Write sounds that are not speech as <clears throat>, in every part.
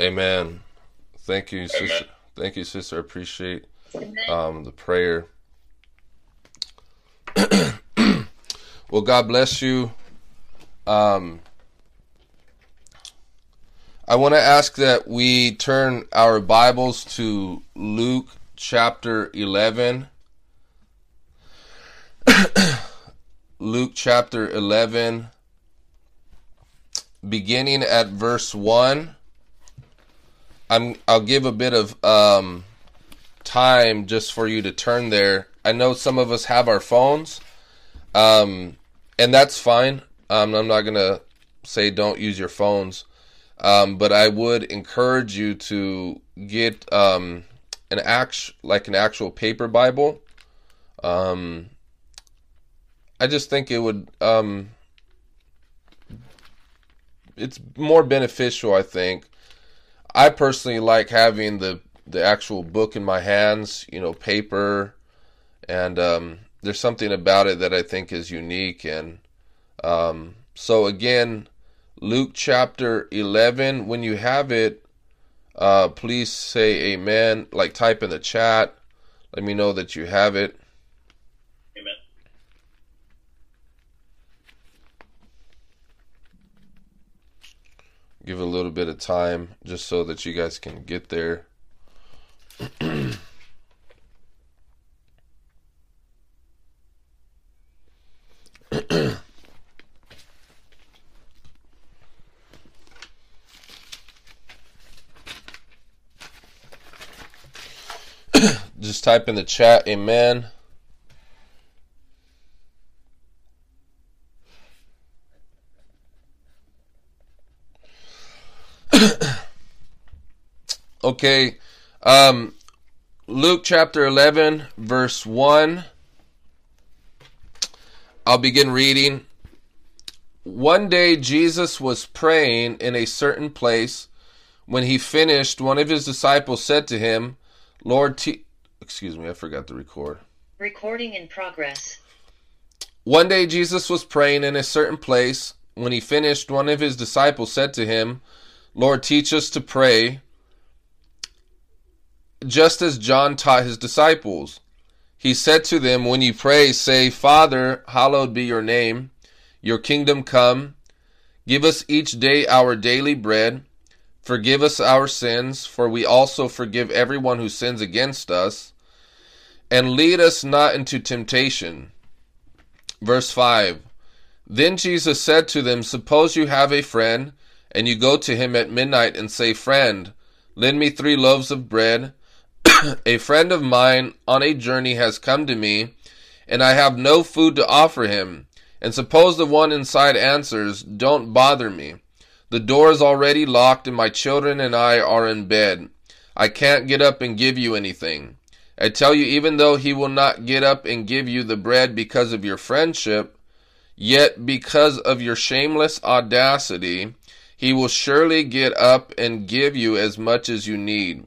Amen. Thank you, sister. Thank you, sister. I appreciate um, the prayer. <clears throat> well, God bless you. Um, I want to ask that we turn our Bibles to Luke chapter 11. <clears throat> Luke chapter 11, beginning at verse 1. I'm, I'll give a bit of um, time just for you to turn there. I know some of us have our phones, um, and that's fine. Um, I'm not to say don't use your phones, um, but I would encourage you to get um, an act like an actual paper Bible. Um, I just think it would. It's more beneficial, I think. I personally like having the the actual book in my hands, you know, paper, and um, there's something about it that I think is unique. And um, so again, Luke chapter 11. When you have it, uh, please say Amen. Like type in the chat. Let me know that you have it. Amen. Give a little bit of time just so that you guys can get there. Just type in the chat, amen. Okay, um, Luke chapter 11, verse 1. I'll begin reading. One day Jesus was praying in a certain place. When he finished, one of his disciples said to him, Lord, te- excuse me, I forgot to record. Recording in progress. One day Jesus was praying in a certain place. When he finished, one of his disciples said to him, Lord, teach us to pray, just as John taught his disciples. He said to them, When you pray, say, Father, hallowed be your name, your kingdom come. Give us each day our daily bread. Forgive us our sins, for we also forgive everyone who sins against us. And lead us not into temptation. Verse 5 Then Jesus said to them, Suppose you have a friend, and you go to him at midnight and say, Friend, lend me three loaves of bread. <coughs> a friend of mine on a journey has come to me, and I have no food to offer him. And suppose the one inside answers, Don't bother me. The door is already locked, and my children and I are in bed. I can't get up and give you anything. I tell you, even though he will not get up and give you the bread because of your friendship, yet because of your shameless audacity, he will surely get up and give you as much as you need.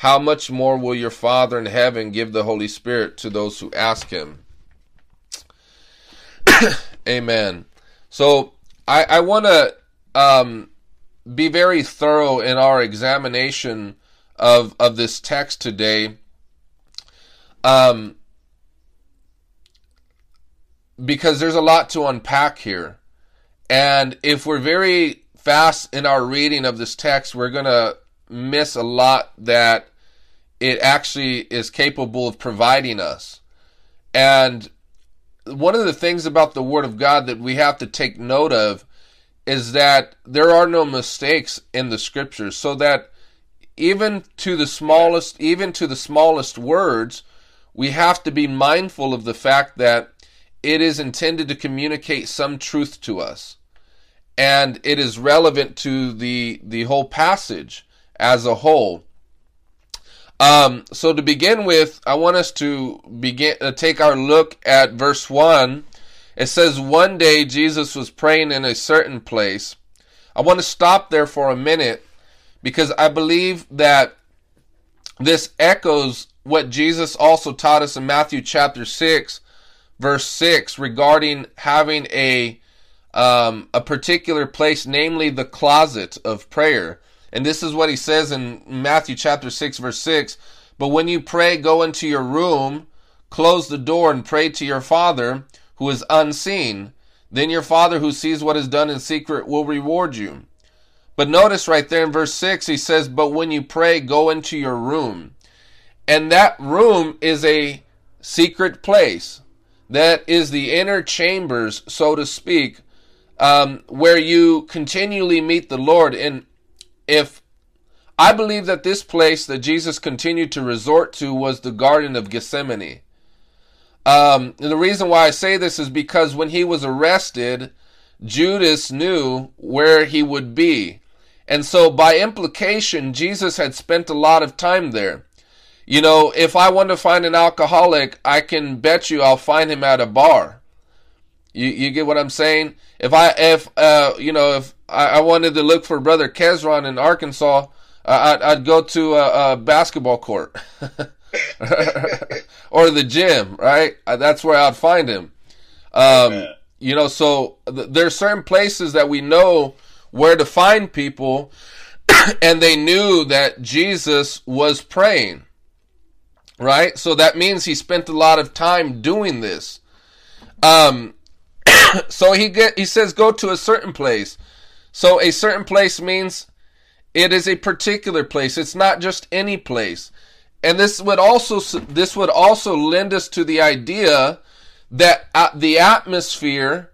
how much more will your Father in heaven give the Holy Spirit to those who ask him? <coughs> Amen. So I, I want to um, be very thorough in our examination of of this text today. Um, because there's a lot to unpack here. And if we're very fast in our reading of this text, we're going to miss a lot that it actually is capable of providing us. And one of the things about the Word of God that we have to take note of is that there are no mistakes in the Scriptures, so that even to the smallest, even to the smallest words, we have to be mindful of the fact that it is intended to communicate some truth to us. and it is relevant to the the whole passage as a whole. Um, so to begin with, I want us to begin uh, take our look at verse one. It says, "One day Jesus was praying in a certain place." I want to stop there for a minute because I believe that this echoes what Jesus also taught us in Matthew chapter six, verse six, regarding having a um, a particular place, namely the closet of prayer. And this is what he says in Matthew chapter 6, verse 6. But when you pray, go into your room, close the door, and pray to your Father who is unseen. Then your Father who sees what is done in secret will reward you. But notice right there in verse 6, he says, But when you pray, go into your room. And that room is a secret place. That is the inner chambers, so to speak, um, where you continually meet the Lord. And if I believe that this place that Jesus continued to resort to was the Garden of Gethsemane. Um, the reason why I say this is because when he was arrested, Judas knew where he would be. And so, by implication, Jesus had spent a lot of time there. You know, if I want to find an alcoholic, I can bet you I'll find him at a bar. You, you get what I'm saying? If I, if, uh, you know, if I, I wanted to look for Brother Kezron in Arkansas, uh, I'd, I'd go to a, a basketball court <laughs> or the gym, right? Uh, that's where I'd find him. Um, you know, so th- there are certain places that we know where to find people, <clears throat> and they knew that Jesus was praying, right? So that means he spent a lot of time doing this. Um, <clears throat> so he get he says go to a certain place. So a certain place means it is a particular place. It's not just any place. And this would also this would also lend us to the idea that uh, the atmosphere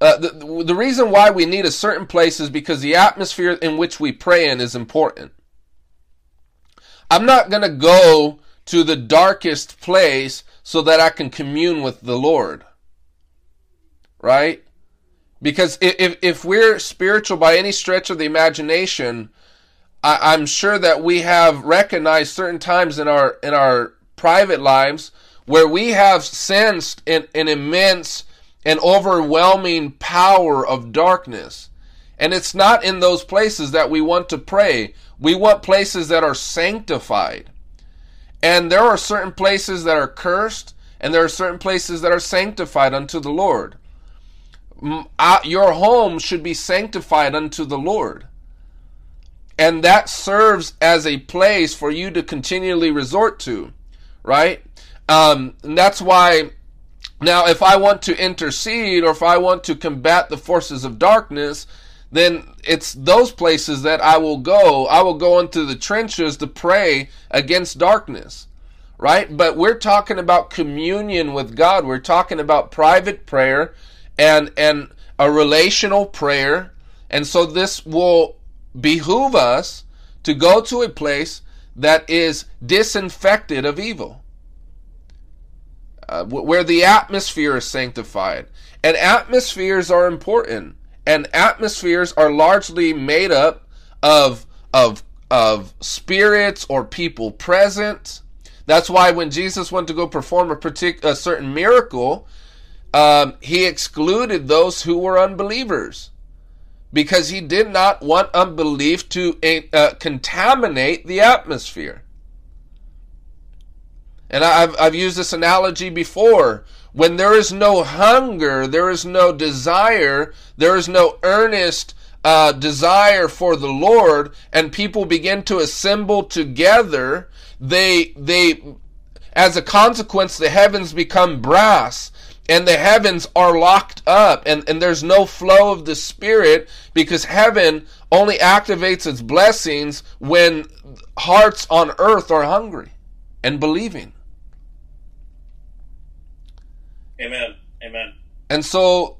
uh, the, the reason why we need a certain place is because the atmosphere in which we pray in is important. I'm not going to go to the darkest place so that I can commune with the Lord. Right? Because if, if we're spiritual by any stretch of the imagination, I, I'm sure that we have recognized certain times in our in our private lives where we have sensed an, an immense and overwhelming power of darkness. And it's not in those places that we want to pray. We want places that are sanctified. And there are certain places that are cursed, and there are certain places that are sanctified unto the Lord. Your home should be sanctified unto the Lord. And that serves as a place for you to continually resort to, right? Um, and that's why now, if I want to intercede or if I want to combat the forces of darkness, then it's those places that I will go. I will go into the trenches to pray against darkness, right? But we're talking about communion with God. We're talking about private prayer and and a relational prayer. And so this will behoove us to go to a place that is disinfected of evil uh, where the atmosphere is sanctified. And atmospheres are important. And atmospheres are largely made up of of of spirits or people present. That's why when Jesus went to go perform a, partic- a certain miracle, um, he excluded those who were unbelievers because he did not want unbelief to uh, contaminate the atmosphere. And I've, I've used this analogy before. When there is no hunger, there is no desire, there is no earnest uh, desire for the Lord, and people begin to assemble together, they, they, as a consequence, the heavens become brass and the heavens are locked up and, and there's no flow of the spirit because heaven only activates its blessings when hearts on earth are hungry and believing Amen. Amen. And so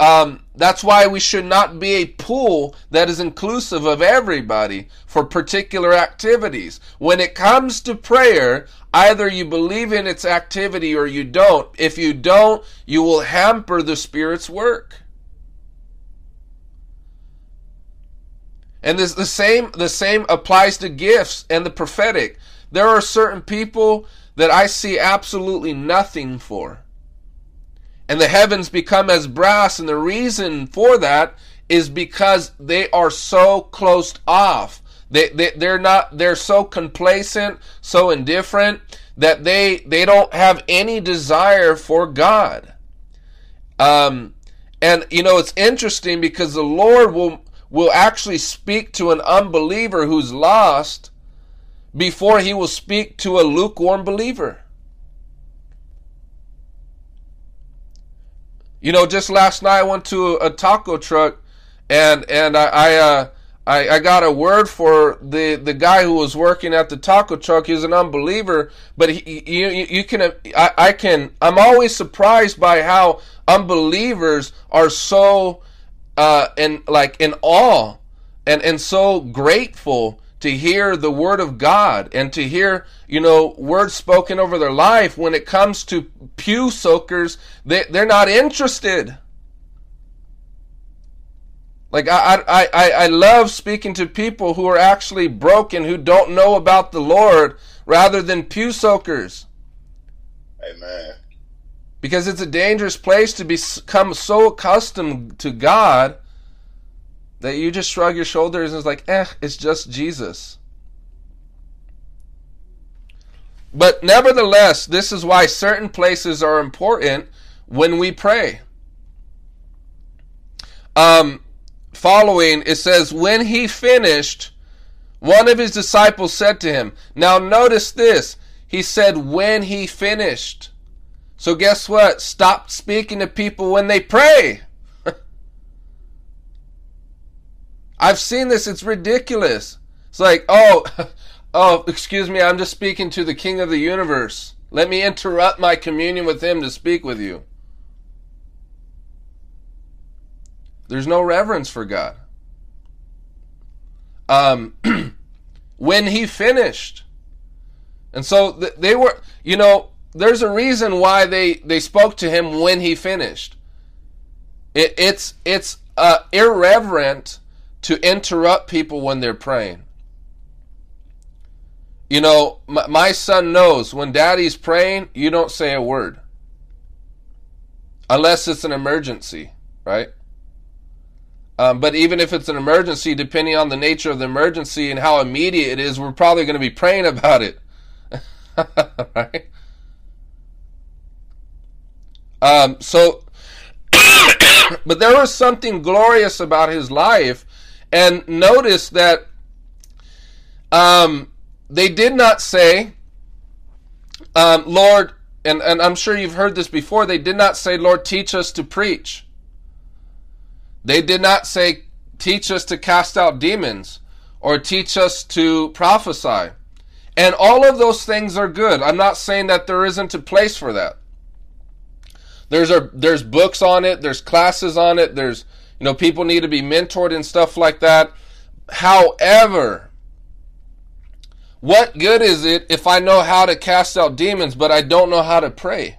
um, that's why we should not be a pool that is inclusive of everybody for particular activities. When it comes to prayer, either you believe in its activity or you don't. If you don't, you will hamper the Spirit's work. And this the same the same applies to gifts and the prophetic. There are certain people that I see absolutely nothing for. And the heavens become as brass, and the reason for that is because they are so closed off. They, they they're not they're so complacent, so indifferent that they they don't have any desire for God. Um and you know it's interesting because the Lord will will actually speak to an unbeliever who's lost before he will speak to a lukewarm believer. You know, just last night I went to a, taco truck and and I I, uh, I, I got a word for the the guy who was working at the taco truck. He's an unbeliever, but he, you you can I, I can I'm always surprised by how unbelievers are so uh in like in awe and and so grateful to hear the word of God and to hear, you know, words spoken over their life. When it comes to pew soakers, they, they're not interested. Like I, I, I, I love speaking to people who are actually broken, who don't know about the Lord, rather than pew soakers. Amen. Because it's a dangerous place to become so accustomed to God that you just shrug your shoulders and it's like, eh, it's just Jesus. But nevertheless, this is why certain places are important when we pray. Um, following, it says, When he finished, one of his disciples said to him, Now notice this. He said, When he finished. So guess what? Stop speaking to people when they pray. I've seen this. It's ridiculous. It's like, oh, <laughs> oh, excuse me. I'm just speaking to the King of the universe. Let me interrupt my communion with him to speak with you. There's no reverence for God. Um, <clears throat> when he finished, and so th- they were, you know, there's a reason why they they spoke to him when he finished. It, it's it's uh, irreverent to interrupt people when they're praying. You know, my, my son knows when daddy's praying, you don't say a word. Unless it's an emergency, right? Um, but even if it's an emergency, depending on the nature of the emergency and how immediate it is, we're probably going to be praying about it. <laughs> right? Um, so, <coughs> but there was something glorious about his life and notice that um, they did not say, um, Lord, and, and I'm sure you've heard this before, they did not say, Lord, teach us to preach. They did not say, teach us to cast out demons or teach us to prophesy. And all of those things are good. I'm not saying that there isn't a place for that. There's a, there's books on it, there's classes on it, there's you know, people need to be mentored and stuff like that. However, what good is it if I know how to cast out demons, but I don't know how to pray?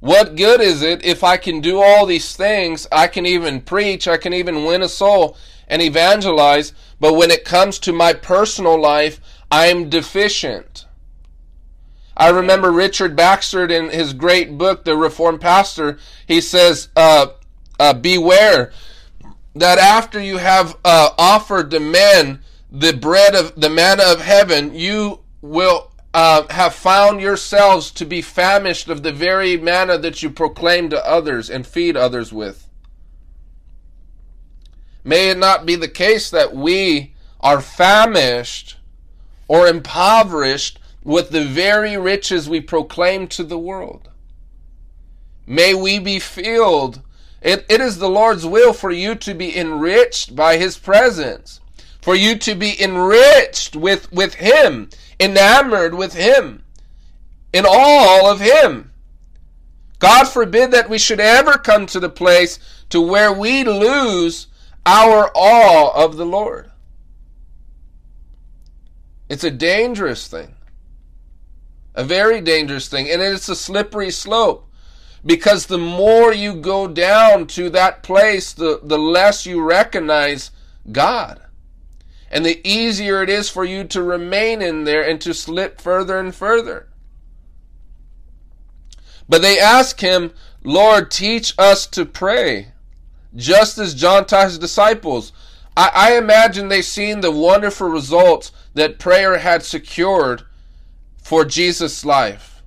What good is it if I can do all these things? I can even preach, I can even win a soul and evangelize, but when it comes to my personal life, I'm deficient. I remember Richard Baxter in his great book, The Reformed Pastor, he says, uh, uh, Beware that after you have uh, offered the men the bread of the manna of heaven, you will uh, have found yourselves to be famished of the very manna that you proclaim to others and feed others with. May it not be the case that we are famished or impoverished with the very riches we proclaim to the world. May we be filled. It, it is the Lord's will for you to be enriched by His presence, for you to be enriched with, with Him, enamored with Him, in all of Him. God forbid that we should ever come to the place to where we lose our awe of the Lord. It's a dangerous thing. A very dangerous thing. And it's a slippery slope. Because the more you go down to that place, the, the less you recognize God. And the easier it is for you to remain in there and to slip further and further. But they ask him, Lord, teach us to pray, just as John taught his disciples. I, I imagine they've seen the wonderful results that prayer had secured for Jesus' life.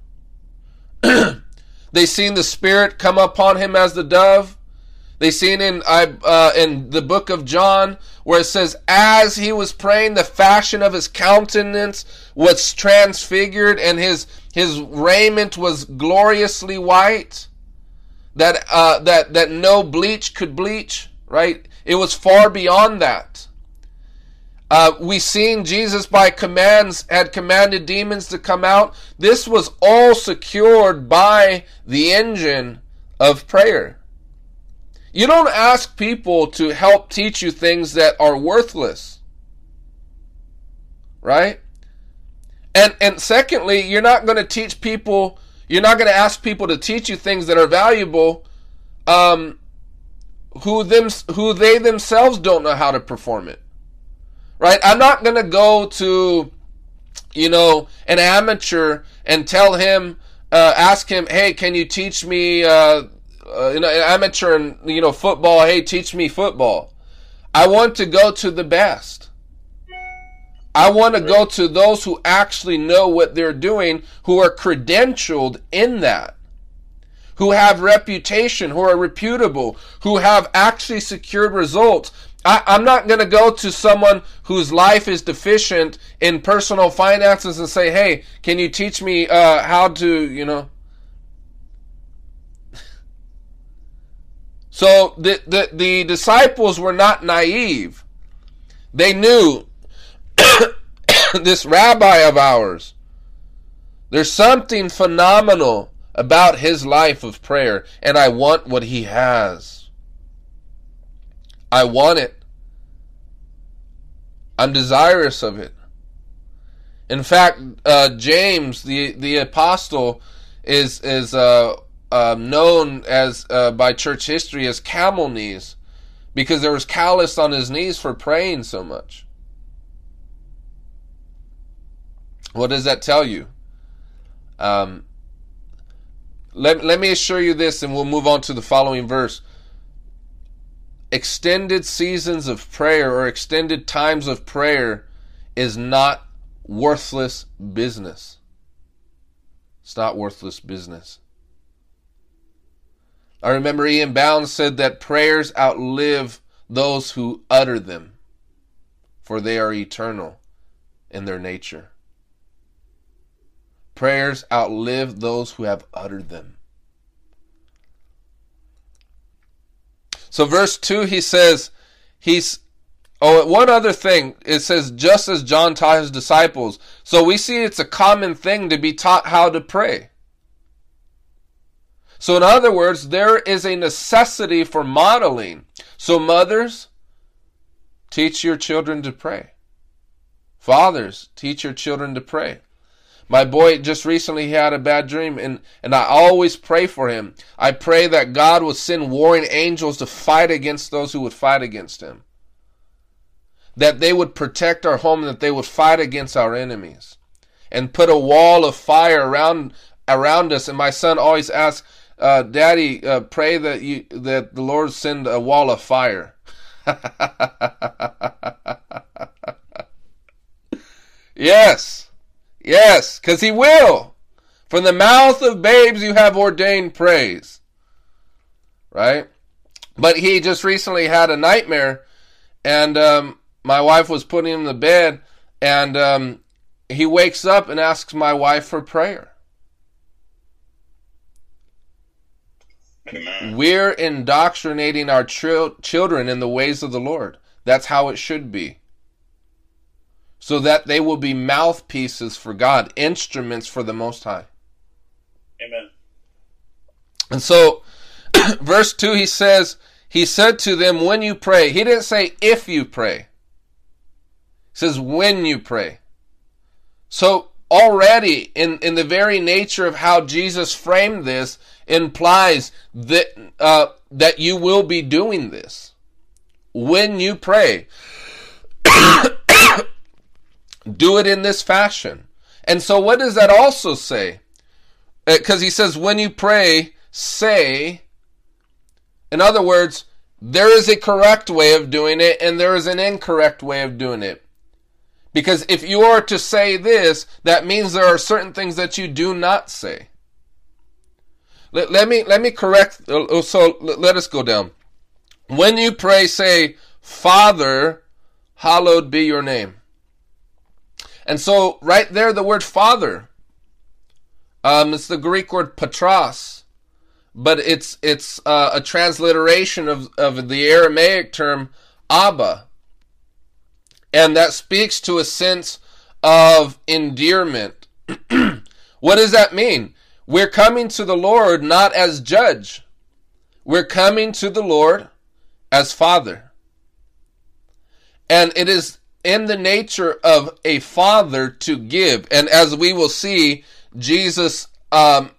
<clears throat> they seen the Spirit come upon him as the dove. They seen in uh, in the book of John where it says, as he was praying, the fashion of his countenance was transfigured, and his his raiment was gloriously white. That uh, that that no bleach could bleach. Right? It was far beyond that. Uh, we seen Jesus by commands had commanded demons to come out. This was all secured by the engine of prayer. You don't ask people to help teach you things that are worthless. Right? And and secondly, you're not going to teach people, you're not going to ask people to teach you things that are valuable um who them who they themselves don't know how to perform it. Right? I'm not going to go to you know, an amateur and tell him uh, ask him, "Hey, can you teach me uh, uh, you know, amateur and you know football. Hey, teach me football. I want to go to the best. I want to go to those who actually know what they're doing, who are credentialed in that, who have reputation, who are reputable, who have actually secured results. I, am not going to go to someone whose life is deficient in personal finances and say, "Hey, can you teach me uh, how to, you know?" <laughs> So the, the, the disciples were not naive. They knew <coughs> this rabbi of ours, there's something phenomenal about his life of prayer, and I want what he has. I want it. I'm desirous of it. In fact, uh, James, the the apostle, is is uh, um, known as uh, by church history as camel knees because there was callus on his knees for praying so much. What does that tell you? Um, let, let me assure you this, and we'll move on to the following verse. Extended seasons of prayer or extended times of prayer is not worthless business. It's not worthless business. I remember E.M. Bounds said that prayers outlive those who utter them, for they are eternal in their nature. Prayers outlive those who have uttered them. So, verse 2, he says, He's, oh, one other thing, it says, just as John taught his disciples. So, we see it's a common thing to be taught how to pray. So, in other words, there is a necessity for modeling. So, mothers, teach your children to pray. Fathers, teach your children to pray. My boy just recently had a bad dream, and, and I always pray for him. I pray that God would send warring angels to fight against those who would fight against him. That they would protect our home, that they would fight against our enemies. And put a wall of fire around around us. And my son always asks, uh, Daddy, uh, pray that you that the Lord send a wall of fire. <laughs> yes, yes, because He will. From the mouth of babes you have ordained praise. Right? But he just recently had a nightmare, and um, my wife was putting him to bed, and um, he wakes up and asks my wife for prayer. Amen. We're indoctrinating our children in the ways of the Lord. That's how it should be. So that they will be mouthpieces for God, instruments for the Most High. Amen. And so, <clears throat> verse 2, he says, He said to them, When you pray. He didn't say if you pray. He says, When you pray. So, already in, in the very nature of how Jesus framed this implies that uh, that you will be doing this when you pray. <clears throat> Do it in this fashion. And so, what does that also say? Because uh, he says, when you pray, say. In other words, there is a correct way of doing it and there is an incorrect way of doing it. Because if you are to say this, that means there are certain things that you do not say. Let, let me let me correct. Uh, so let us go down. When you pray, say, "Father, hallowed be your name." And so, right there, the word "father," um, it's the Greek word "patros," but it's it's uh, a transliteration of of the Aramaic term "abba." And that speaks to a sense of endearment. <clears throat> what does that mean? We're coming to the Lord not as judge. We're coming to the Lord as father. And it is in the nature of a father to give. And as we will see, Jesus, um,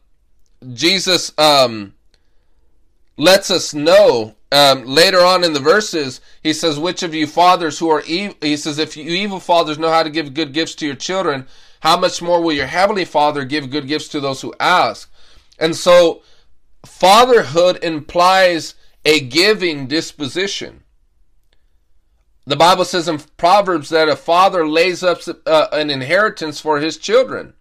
Jesus, um, lets us know um, later on in the verses, he says, "Which of you fathers who are evil?" He says, "If you evil fathers know how to give good gifts to your children, how much more will your heavenly Father give good gifts to those who ask?" And so, fatherhood implies a giving disposition. The Bible says in Proverbs that a father lays up uh, an inheritance for his children.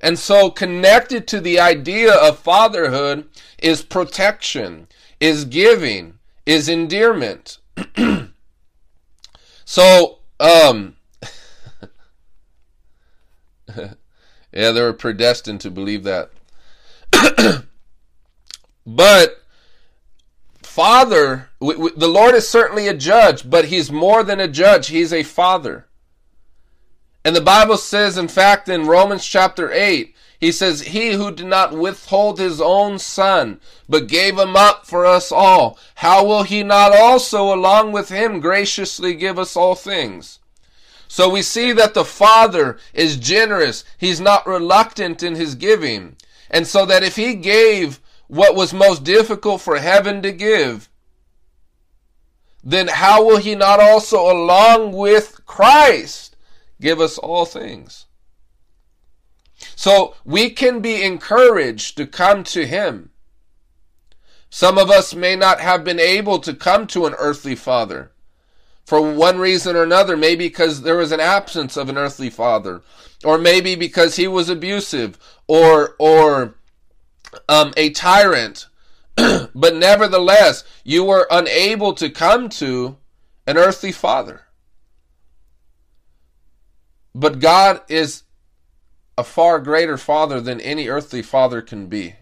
And so, connected to the idea of fatherhood is protection, is giving, is endearment. <clears throat> so, um, <laughs> yeah, they were predestined to believe that. <clears throat> but Father, we, we, the Lord is certainly a judge, but He's more than a judge. He's a Father. And the Bible says, in fact, in Romans chapter 8, he says, He who did not withhold his own son, but gave him up for us all, how will he not also, along with him, graciously give us all things? So we see that the Father is generous. He's not reluctant in his giving. And so that if he gave what was most difficult for heaven to give, then how will he not also, along with Christ, give us all things? So we can be encouraged to come to Him. Some of us may not have been able to come to an earthly father for one reason or another, maybe because there was an absence of an earthly father, or maybe because he was abusive, or or um, a tyrant. <clears throat> but nevertheless, you were unable to come to an earthly father. But God is a far greater father than any earthly father can be.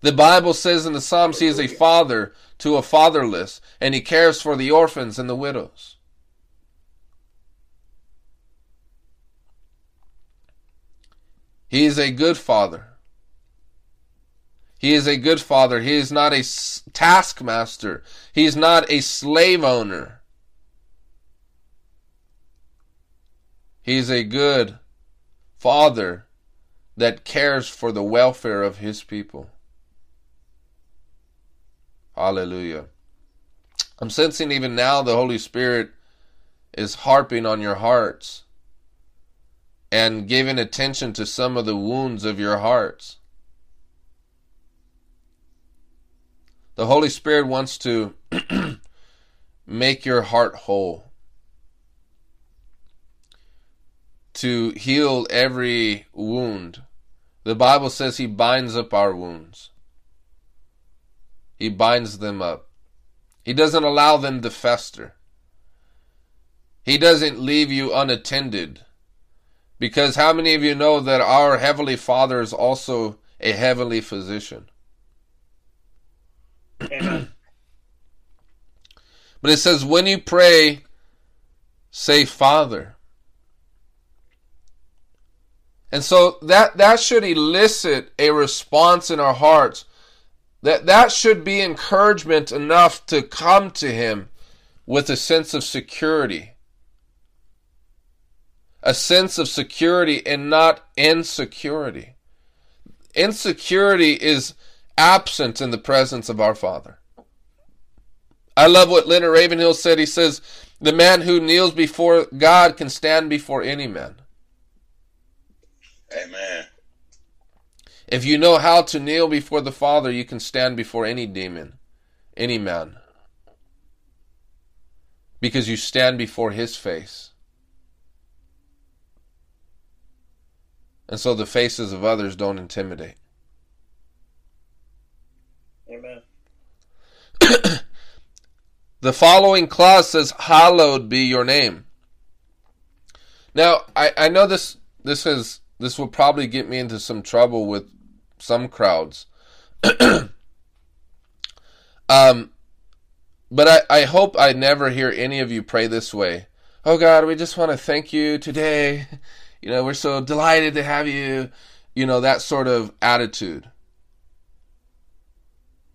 The Bible says in the Psalms he is a father to a fatherless, and he cares for the orphans and the widows. He is a good father. He is a good father. He is not a taskmaster. He is not a slave owner. He is a good Father that cares for the welfare of his people. Hallelujah. I'm sensing even now the Holy Spirit is harping on your hearts and giving attention to some of the wounds of your hearts. The Holy Spirit wants to <clears throat> make your heart whole. to heal every wound. The Bible says He binds up our wounds. He binds them up. He doesn't allow them to fester. He doesn't leave you unattended. Because how many of you know that our Heavenly Father is also a heavenly physician? But it says, when you pray, say, Father. And so that, that should elicit a response in our hearts. That, that should be encouragement enough to come to Him with a sense of security. a sense of security and not insecurity. Insecurity is absent in the presence of our Father. I love what Leonard Ravenhill said. He says, The man who kneels before God can stand before any man. Amen. If you know how to kneel before the Father, you can stand before any demon, any man. Because you stand before His face. And so the faces of others don't intimidate. Amen. <coughs> The following clause says, Hallowed be your name. Now, I, I know this this is this will probably get me into some trouble with some crowds. <coughs> um but I, I hope I never hear any of you pray this way. Oh God, we just want to thank you today. You know, we're so delighted to have you. You know, that sort of attitude.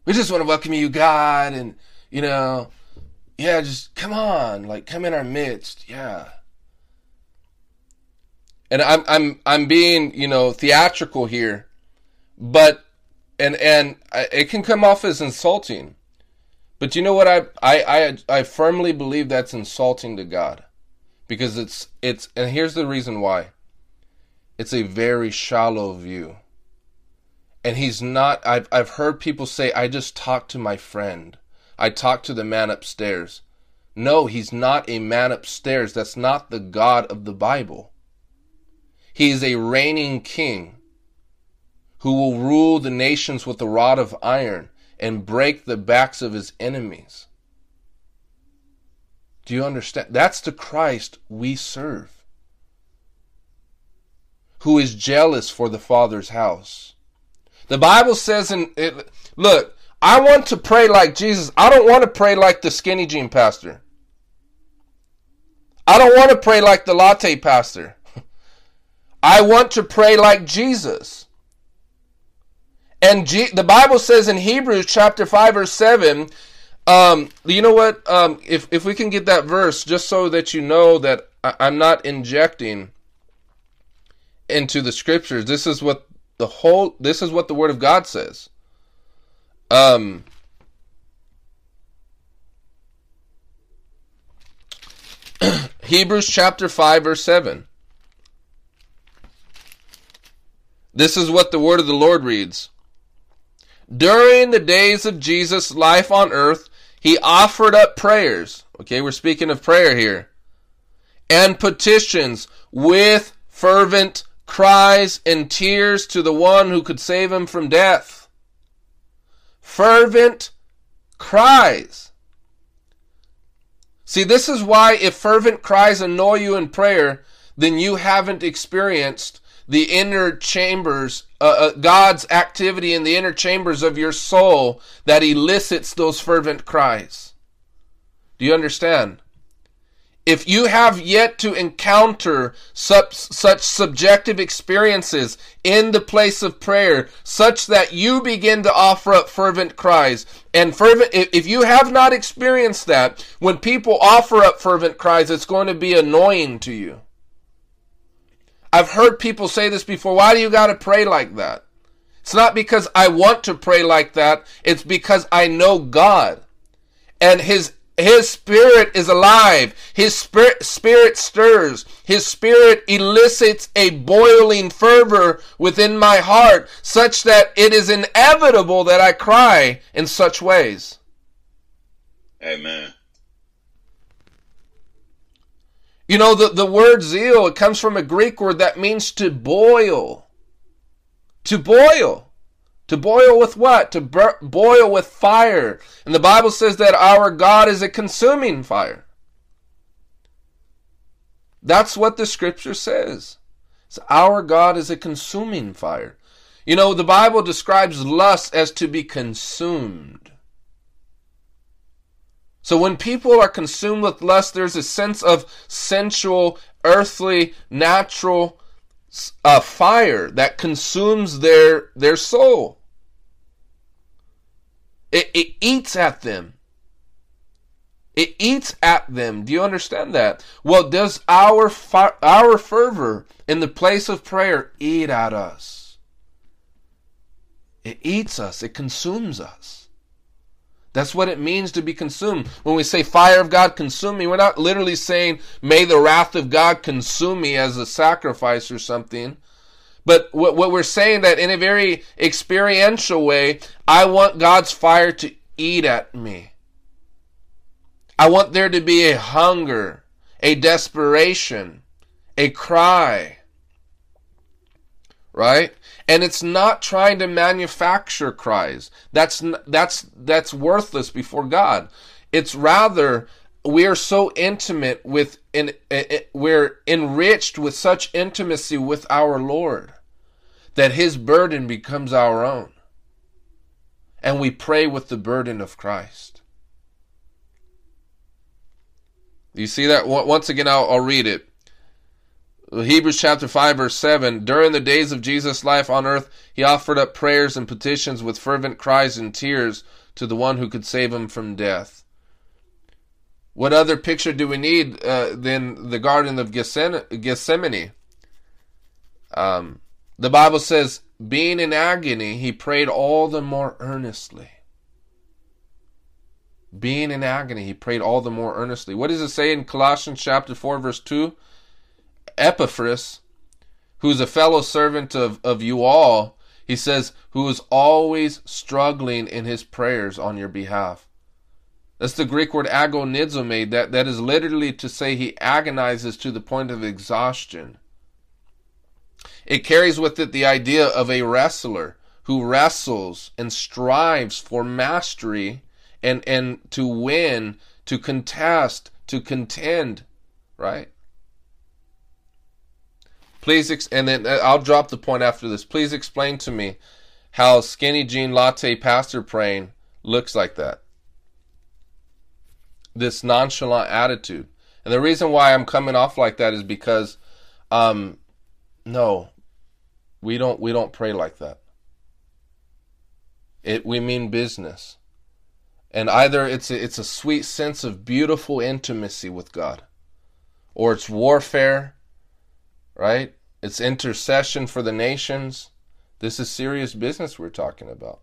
We just want to welcome you, God, and you know, yeah, just come on, like come in our midst, yeah. And I'm I'm I'm being you know theatrical here, but and and I, it can come off as insulting, but you know what I I I I firmly believe that's insulting to God, because it's it's and here's the reason why. It's a very shallow view. And he's not I've I've heard people say I just talked to my friend. I talked to the man upstairs. No, he's not a man upstairs. That's not the God of the Bible. He is a reigning king who will rule the nations with a rod of iron and break the backs of his enemies. Do you understand? That's the Christ we serve, who is jealous for the Father's house. The Bible says it, look, I want to pray like Jesus. I don't want to pray like the skinny jean pastor. I don't want to pray like the latte pastor. <laughs> I want to pray like Jesus. And G- the Bible says in Hebrews chapter 5 verse 7, um, you know what? Um, if, if we can get that verse, just so that you know that I- I'm not injecting into the scriptures, this is what the whole, this is what the Word of God says. Um, <clears throat> Hebrews chapter 5, verse 7. This is what the word of the Lord reads. During the days of Jesus' life on earth, he offered up prayers. Okay, we're speaking of prayer here. And petitions with fervent cries and tears to the one who could save him from death. Fervent cries. See, this is why if fervent cries annoy you in prayer, then you haven't experienced the inner chambers, uh, uh, God's activity in the inner chambers of your soul that elicits those fervent cries. Do you understand? If you have yet to encounter such, such subjective experiences in the place of prayer, such that you begin to offer up fervent cries, and fervent, if you have not experienced that, when people offer up fervent cries, it's going to be annoying to you. I've heard people say this before. Why do you got to pray like that? It's not because I want to pray like that. It's because I know God. And his his spirit is alive. His spirit, spirit stirs. His spirit elicits a boiling fervor within my heart such that it is inevitable that I cry in such ways. Amen. You know, the, the word zeal, it comes from a Greek word that means to boil. To boil. To boil with what? To bur- boil with fire. And the Bible says that our God is a consuming fire. That's what the scripture says. It's our God is a consuming fire. You know, the Bible describes lust as to be consumed. So when people are consumed with lust, there's a sense of sensual, earthly, natural uh, fire that consumes their their soul. It, it eats at them. It eats at them. Do you understand that? Well, does our our fervor in the place of prayer eat at us? It eats us. It consumes us. That's what it means to be consumed. When we say fire of God consume me, we're not literally saying may the wrath of God consume me as a sacrifice or something. But what, what we're saying that in a very experiential way, I want God's fire to eat at me. I want there to be a hunger, a desperation, a cry. Right? And it's not trying to manufacture cries. That's that's that's worthless before God. It's rather we are so intimate with in, we're enriched with such intimacy with our Lord that his burden becomes our own. And we pray with the burden of Christ. You see that? Once again, I'll, I'll read it. Hebrews chapter 5 verse 7 During the days of Jesus' life on earth, he offered up prayers and petitions with fervent cries and tears to the one who could save him from death. What other picture do we need uh, than the Garden of Gethsemane? Um, the Bible says, being in agony, he prayed all the more earnestly. Being in agony, he prayed all the more earnestly. What does it say in Colossians chapter 4, verse 2? Epaphras, who's a fellow servant of, of you all, he says, who is always struggling in his prayers on your behalf. That's the Greek word agonizomai. That, that is literally to say he agonizes to the point of exhaustion. It carries with it the idea of a wrestler who wrestles and strives for mastery and, and to win, to contest, to contend, right? Please, ex- and then uh, I'll drop the point after this. Please explain to me how skinny jean latte pastor praying looks like that. This nonchalant attitude. And the reason why I'm coming off like that is because, um, no, we don't we don't pray like that. It we mean business. And either it's a, it's a sweet sense of beautiful intimacy with God or it's warfare right? It's intercession for the nations. This is serious business we're talking about.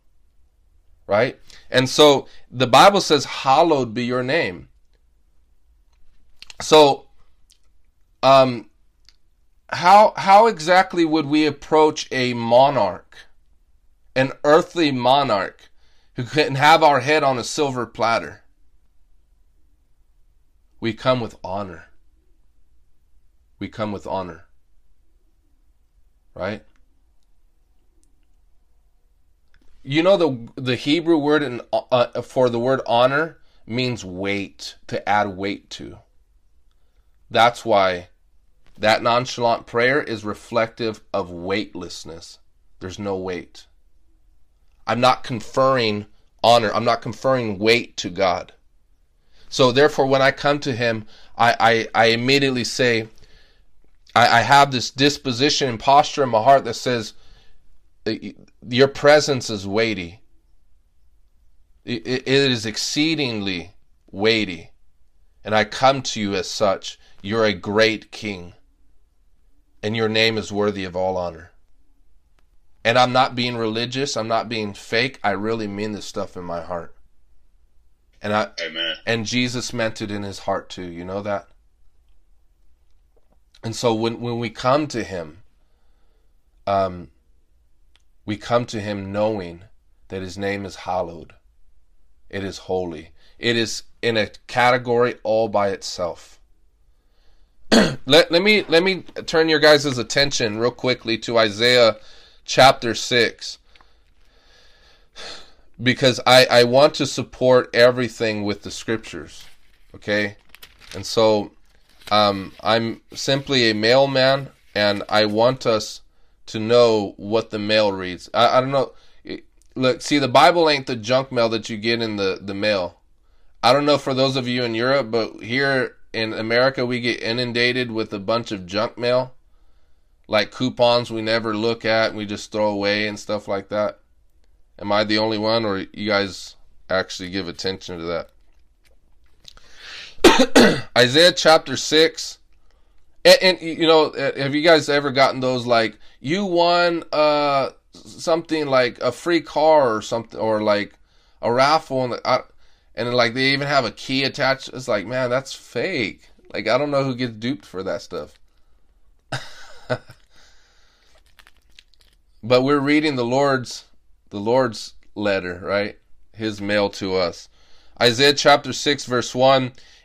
Right? And so the Bible says, Hallowed be your name. So, um, how, how exactly would we approach a monarch, an earthly monarch, who can have our head on a silver platter? We come with honor. We come with honor right? You know the the Hebrew word in, uh, for the word honor means weight to add weight to. That's why that nonchalant prayer is reflective of weightlessness. There's no weight. I'm not conferring honor. I'm not conferring weight to God. So therefore, when I come to Him, I, I, I immediately say, I, I have this disposition and posture in my heart that says, Your presence is weighty. it, it is exceedingly weighty. And I come to you as such. You're a great king. And your name is worthy of all honor. And I'm not being religious. I'm not being fake. I really mean this stuff in my heart. And I Amen. and Jesus meant it in his heart too. You know that? And so when, when we come to Him, um, we come to Him knowing that His name is hallowed. It is holy. It is in a category all by itself. <clears throat> let, let me let me turn your guys' attention real quickly to Isaiah chapter six. Because I, I want to support everything with the scriptures. Okay? And so um, I'm simply a mailman, and I want us to know what the mail reads. I, I don't know. Look, see, the Bible ain't the junk mail that you get in the, the mail. I don't know for those of you in Europe, but here in America, we get inundated with a bunch of junk mail, like coupons we never look at we just throw away and stuff like that. Am I the only one, or you guys actually give attention to that? <coughs> Isaiah chapter 6. And, and, you know, have you guys ever gotten those like you won uh something like a free car or something or like a raffle and I, and like they even have a key attached. It's like, man, that's fake. Like I don't know who gets duped for that stuff. <laughs> but we're reading the Lord's the Lord's letter, right? His mail to us. Isaiah chapter 6 verse 1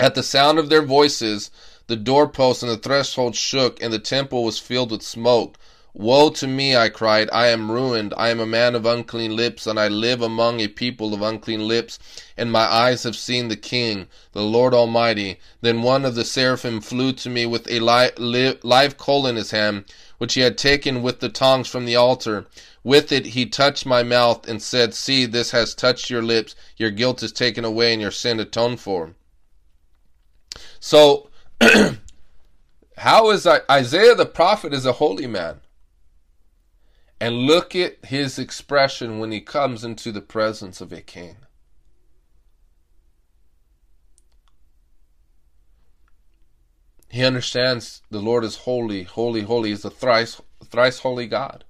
At the sound of their voices, the doorposts and the threshold shook, and the temple was filled with smoke. Woe to me, I cried, I am ruined. I am a man of unclean lips, and I live among a people of unclean lips, and my eyes have seen the King, the Lord Almighty. Then one of the seraphim flew to me with a live coal in his hand, which he had taken with the tongs from the altar. With it he touched my mouth and said, See, this has touched your lips. Your guilt is taken away and your sin atoned for. So, <clears throat> how is Isaiah the prophet is a holy man? And look at his expression when he comes into the presence of a king. He understands the Lord is holy, holy, holy. He's a thrice, thrice holy God.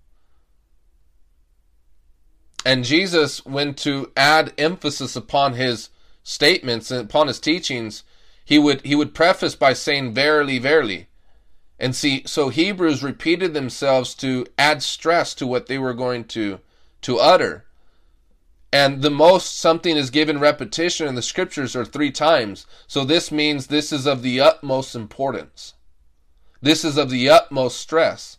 And Jesus, when to add emphasis upon his statements and upon his teachings, he would he would preface by saying, Verily, verily. And see, so Hebrews repeated themselves to add stress to what they were going to to utter. And the most something is given repetition in the scriptures are three times. So this means this is of the utmost importance. This is of the utmost stress.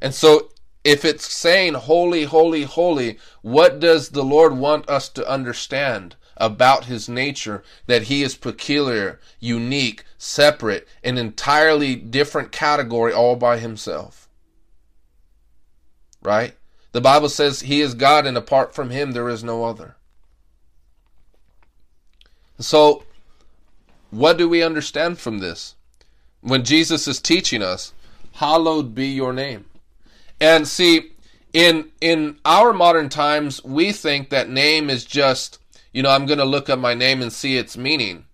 And so if it's saying holy, holy, holy, what does the Lord want us to understand? About his nature that he is peculiar, unique, separate, an entirely different category all by himself. Right? The Bible says he is God and apart from him there is no other. So, what do we understand from this? When Jesus is teaching us, hallowed be your name. And see, in in our modern times, we think that name is just you know, I'm going to look up my name and see its meaning.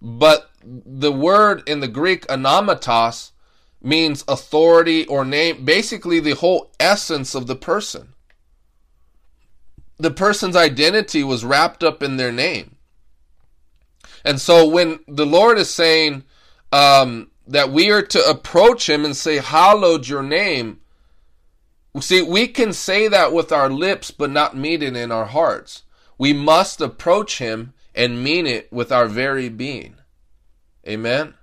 But the word in the Greek onomatos means authority or name, basically the whole essence of the person. The person's identity was wrapped up in their name. And so when the Lord is saying um, that we are to approach Him and say, Hallowed your name, see, we can say that with our lips, but not mean it in our hearts. We must approach Him and mean it with our very being. Amen.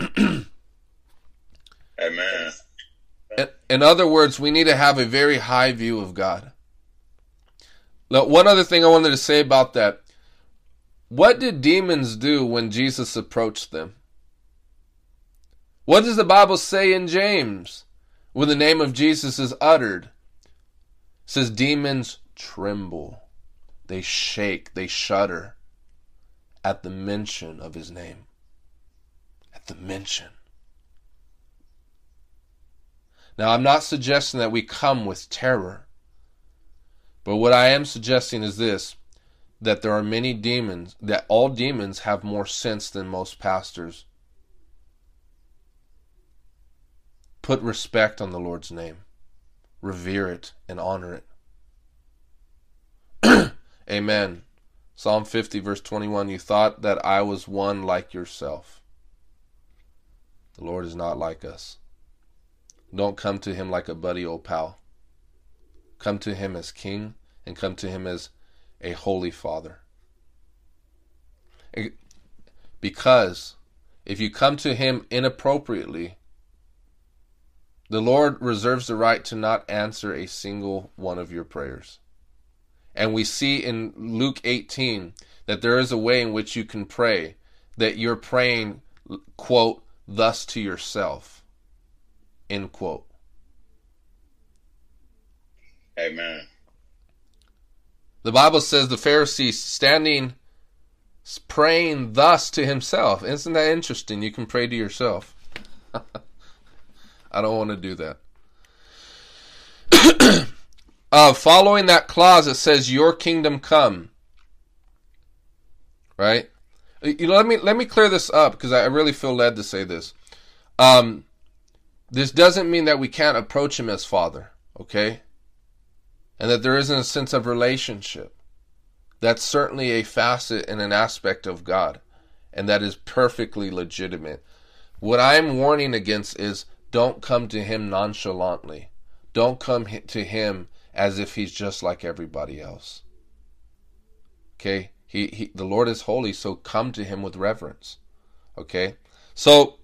<clears throat> Amen. In other words, we need to have a very high view of God. Now, one other thing I wanted to say about that. What did demons do when Jesus approached them? What does the Bible say in James when the name of Jesus is uttered? It says demons tremble, they shake, they shudder at the mention of his name. At the mention. Now, I'm not suggesting that we come with terror, but what I am suggesting is this that there are many demons, that all demons have more sense than most pastors. Put respect on the Lord's name, revere it, and honor it. Amen. Psalm 50, verse 21 You thought that I was one like yourself. The Lord is not like us. Don't come to him like a buddy old pal. Come to him as king and come to him as a holy father. Because if you come to him inappropriately, the Lord reserves the right to not answer a single one of your prayers. And we see in Luke 18 that there is a way in which you can pray that you're praying, quote, thus to yourself, end quote. Amen. The Bible says the Pharisee standing praying thus to himself. Isn't that interesting? You can pray to yourself. <laughs> I don't want to do that. <clears throat> uh, following that clause, it says, "Your kingdom come." Right? You know, let me let me clear this up because I really feel led to say this. Um, this doesn't mean that we can't approach him as Father, okay? And that there isn't a sense of relationship. That's certainly a facet and an aspect of God, and that is perfectly legitimate. What I'm warning against is don't come to Him nonchalantly. Don't come to Him as if He's just like everybody else. Okay? He, he the Lord is holy, so come to Him with reverence. Okay? So,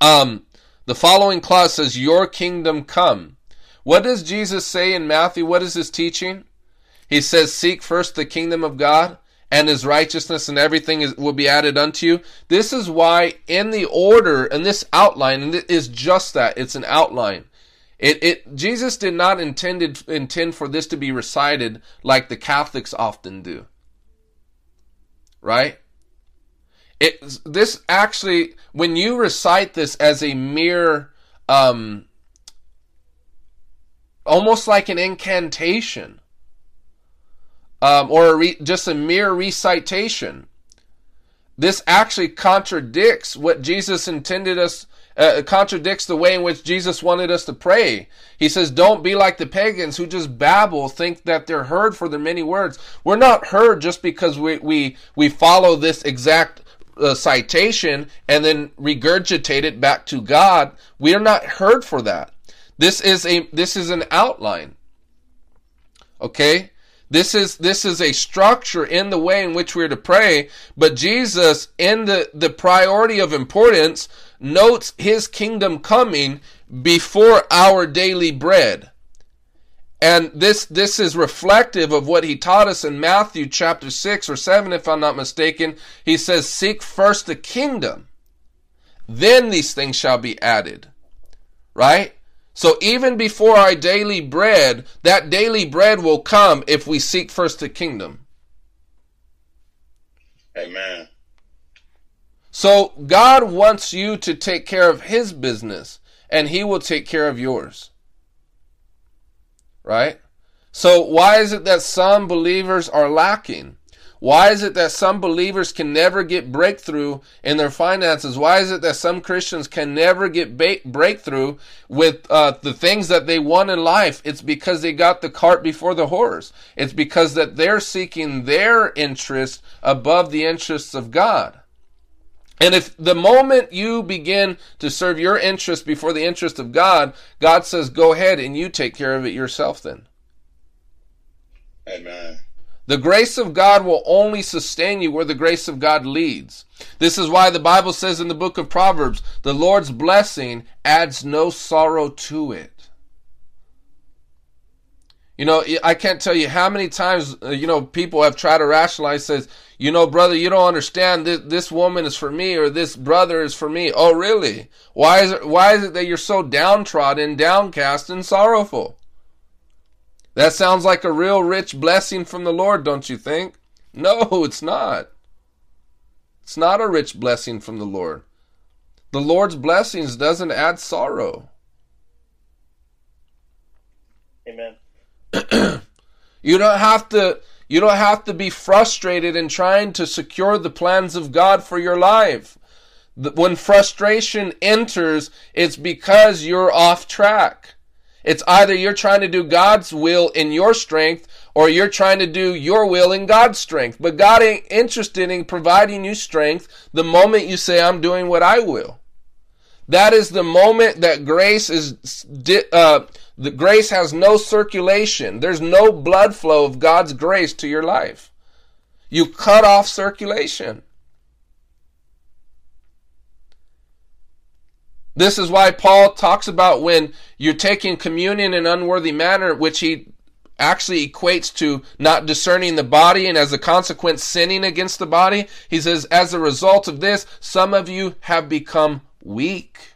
um, the following clause says, Your kingdom come. What does Jesus say in Matthew? What is his teaching? He says, Seek first the kingdom of God and his righteousness, and everything is, will be added unto you. This is why, in the order, and this outline, and it is just that it's an outline. It, it Jesus did not intended intend for this to be recited like the Catholics often do. Right? It this actually when you recite this as a mere um almost like an incantation um, or a re- just a mere recitation. This actually contradicts what Jesus intended us, uh, contradicts the way in which Jesus wanted us to pray. He says, Don't be like the pagans who just babble, think that they're heard for their many words. We're not heard just because we, we, we follow this exact uh, citation and then regurgitate it back to God. We are not heard for that. This is a this is an outline. Okay? This is this is a structure in the way in which we're to pray, but Jesus in the the priority of importance notes his kingdom coming before our daily bread. And this this is reflective of what he taught us in Matthew chapter 6 or 7 if I'm not mistaken. He says seek first the kingdom then these things shall be added. Right? So even before our daily bread, that daily bread will come if we seek first the kingdom. Amen. So God wants you to take care of his business and he will take care of yours. Right? So why is it that some believers are lacking? Why is it that some believers can never get breakthrough in their finances? Why is it that some Christians can never get ba- breakthrough with uh, the things that they want in life? It's because they got the cart before the horse. It's because that they're seeking their interest above the interests of God. And if the moment you begin to serve your interest before the interest of God, God says, go ahead and you take care of it yourself then. Amen. The grace of God will only sustain you where the grace of God leads. This is why the Bible says in the book of Proverbs, the Lord's blessing adds no sorrow to it. You know, I can't tell you how many times, uh, you know, people have tried to rationalize, says, you know, brother, you don't understand. This, this woman is for me or this brother is for me. Oh, really? Why is it, why is it that you're so downtrodden, downcast, and sorrowful? That sounds like a real rich blessing from the Lord, don't you think? No, <laughs> it's not. It's not a rich blessing from the Lord. The Lord's blessings doesn't add sorrow. Amen. <clears throat> you don't have to you don't have to be frustrated in trying to secure the plans of God for your life. When frustration enters, it's because you're off track. It's either you're trying to do God's will in your strength or you're trying to do your will in God's strength. But God ain't interested in providing you strength the moment you say, I'm doing what I will. That is the moment that grace is, uh, the grace has no circulation. There's no blood flow of God's grace to your life. You cut off circulation. This is why Paul talks about when you're taking communion in an unworthy manner, which he actually equates to not discerning the body and as a consequence sinning against the body. He says, as a result of this, some of you have become weak.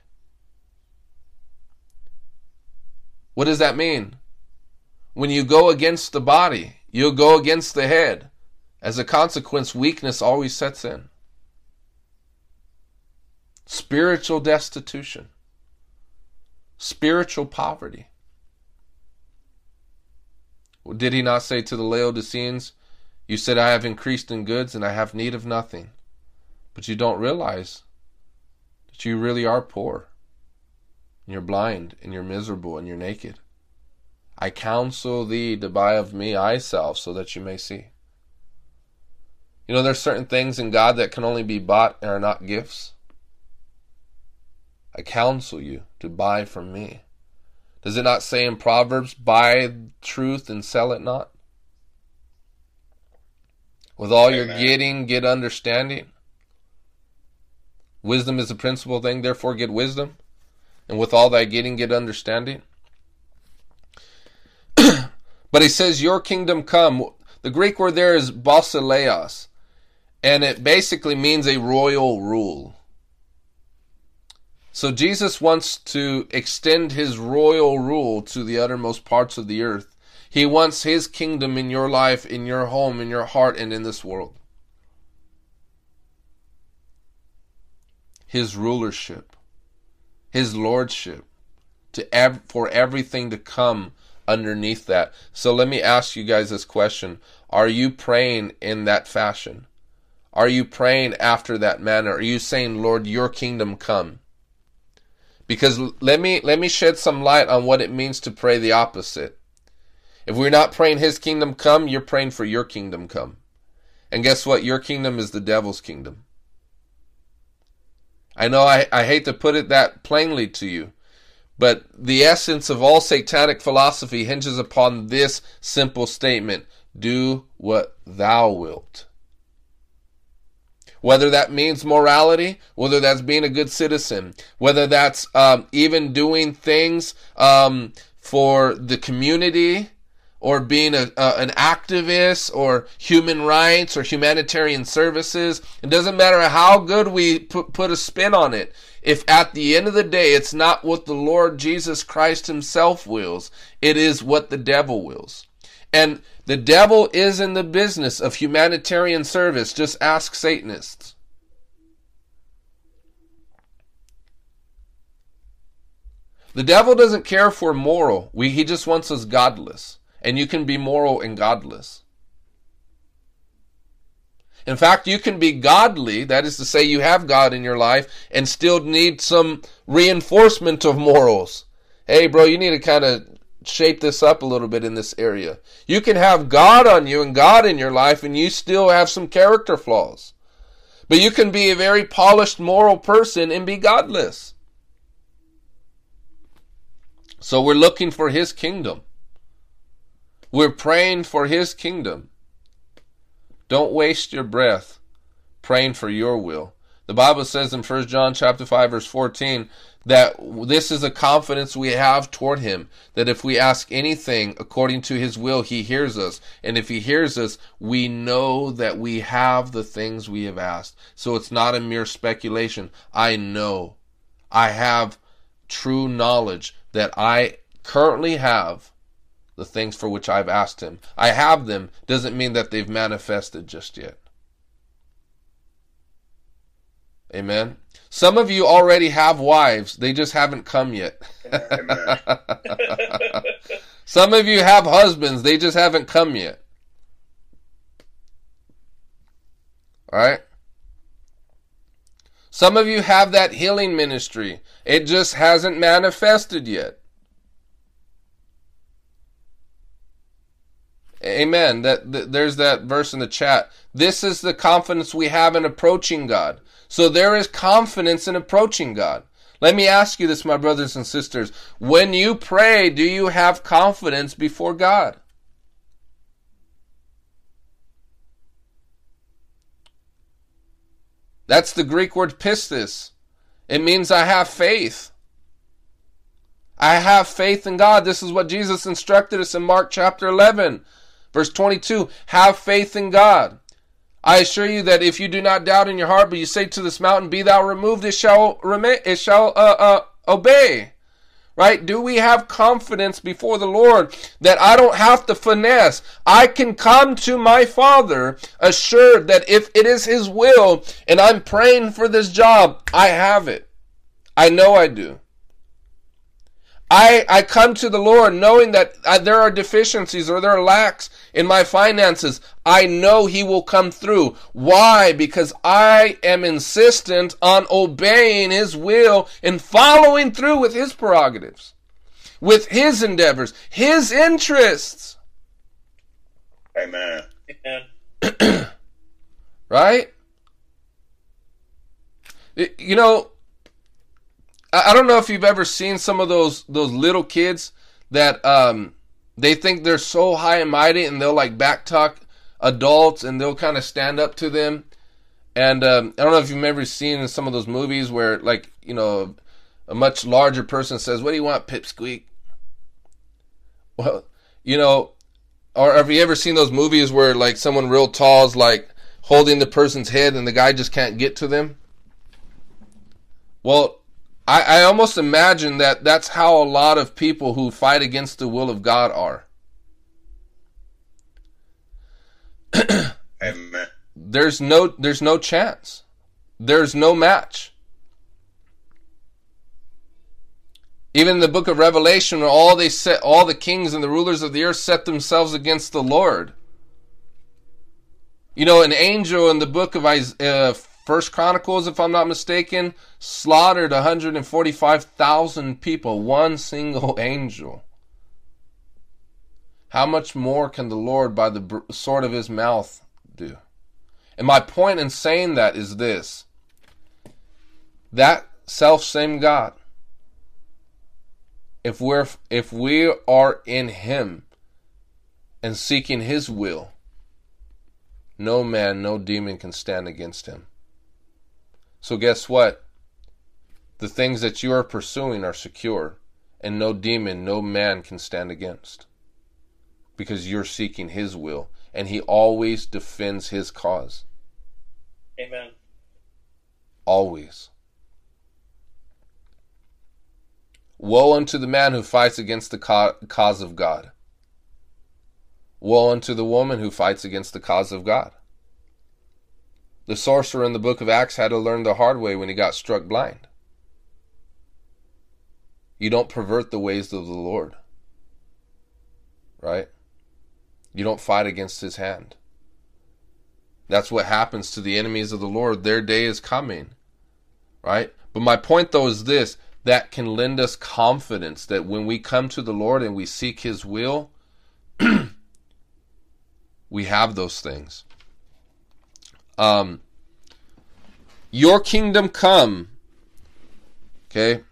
What does that mean? When you go against the body, you'll go against the head. As a consequence, weakness always sets in. Spiritual destitution, spiritual poverty. Did he not say to the Laodiceans, You said, I have increased in goods and I have need of nothing? But you don't realize that you really are poor. And you're blind and you're miserable and you're naked. I counsel thee to buy of me salve so that you may see. You know, there's certain things in God that can only be bought and are not gifts. I counsel you to buy from me. Does it not say in Proverbs, buy truth and sell it not? With all Amen. your getting, get understanding. Wisdom is the principal thing, therefore get wisdom. And with all thy getting, get understanding. <clears throat> but he says, Your kingdom come. The Greek word there is basileos, and it basically means a royal rule. So Jesus wants to extend his royal rule to the uttermost parts of the earth. He wants his kingdom in your life, in your home, in your heart, and in this world. His rulership, his lordship, to ev- for everything to come underneath that. So let me ask you guys this question. Are you praying in that fashion? Are you praying after that manner? Are you saying, Lord, your kingdom come? Because let me let me shed some light on what it means to pray the opposite. If we're not praying his kingdom come, you're praying for your kingdom come. And guess what? Your kingdom is the devil's kingdom. I know I, I hate to put it that plainly to you, but the essence of all satanic philosophy hinges upon this simple statement do what thou wilt. Whether that means morality, whether that's being a good citizen, whether that's um, even doing things um, for the community, or being a, an activist or human rights or humanitarian services. It doesn't matter how good we put, put a spin on it. If at the end of the day it's not what the Lord Jesus Christ himself wills, it is what the devil wills. And the devil is in the business of humanitarian service. Just ask Satanists. The devil doesn't care for moral. We, he just wants us godless. And you can be moral and godless. In fact, you can be godly, that is to say, you have God in your life, and still need some reinforcement of morals. Hey, bro, you need to kind of shape this up a little bit in this area. You can have God on you and God in your life and you still have some character flaws. But you can be a very polished moral person and be godless. So we're looking for his kingdom. We're praying for his kingdom. Don't waste your breath praying for your will. The Bible says in 1 John chapter 5 verse 14 that this is a confidence we have toward him that if we ask anything according to his will he hears us and if he hears us we know that we have the things we have asked so it's not a mere speculation i know i have true knowledge that i currently have the things for which i've asked him i have them doesn't mean that they've manifested just yet Amen. Some of you already have wives, they just haven't come yet. <laughs> Some of you have husbands, they just haven't come yet. All right? Some of you have that healing ministry, it just hasn't manifested yet. Amen. That, that, there's that verse in the chat. This is the confidence we have in approaching God. So there is confidence in approaching God. Let me ask you this, my brothers and sisters. When you pray, do you have confidence before God? That's the Greek word pistis. It means I have faith. I have faith in God. This is what Jesus instructed us in Mark chapter 11, verse 22. Have faith in God. I assure you that if you do not doubt in your heart, but you say to this mountain, "Be thou removed," it shall remain. It shall uh, uh, obey. Right? Do we have confidence before the Lord that I don't have to finesse? I can come to my Father assured that if it is His will and I'm praying for this job, I have it. I know I do. I, I come to the Lord knowing that uh, there are deficiencies or there are lacks in my finances. I know He will come through. Why? Because I am insistent on obeying His will and following through with His prerogatives, with His endeavors, His interests. Amen. Amen. <clears throat> right? You know, I don't know if you've ever seen some of those those little kids that um they think they're so high and mighty and they'll like backtalk adults and they'll kind of stand up to them. And um, I don't know if you've ever seen in some of those movies where like you know a much larger person says, "What do you want, Pipsqueak?" Well, you know, or have you ever seen those movies where like someone real tall is like holding the person's head and the guy just can't get to them? Well, I, I almost imagine that that's how a lot of people who fight against the will of God are. Amen. There's no there's no chance. There's no match. Even in the book of Revelation, where all they set all the kings and the rulers of the earth set themselves against the Lord. You know, an angel in the book of Isaiah, uh, First Chronicles, if I'm not mistaken, slaughtered 145,000 people. One single <laughs> angel. How much more can the Lord, by the sword of his mouth, do? And my point in saying that is this that self same God, if we're if we are in him and seeking his will, no man, no demon can stand against him. So guess what? The things that you are pursuing are secure, and no demon, no man can stand against. Because you're seeking his will, and he always defends his cause. Amen. Always. Woe unto the man who fights against the ca- cause of God. Woe unto the woman who fights against the cause of God. The sorcerer in the book of Acts had to learn the hard way when he got struck blind. You don't pervert the ways of the Lord. Right? You don't fight against his hand. That's what happens to the enemies of the Lord. Their day is coming. Right? But my point though is this that can lend us confidence that when we come to the Lord and we seek his will, <clears throat> we have those things. Um, your kingdom come. Okay?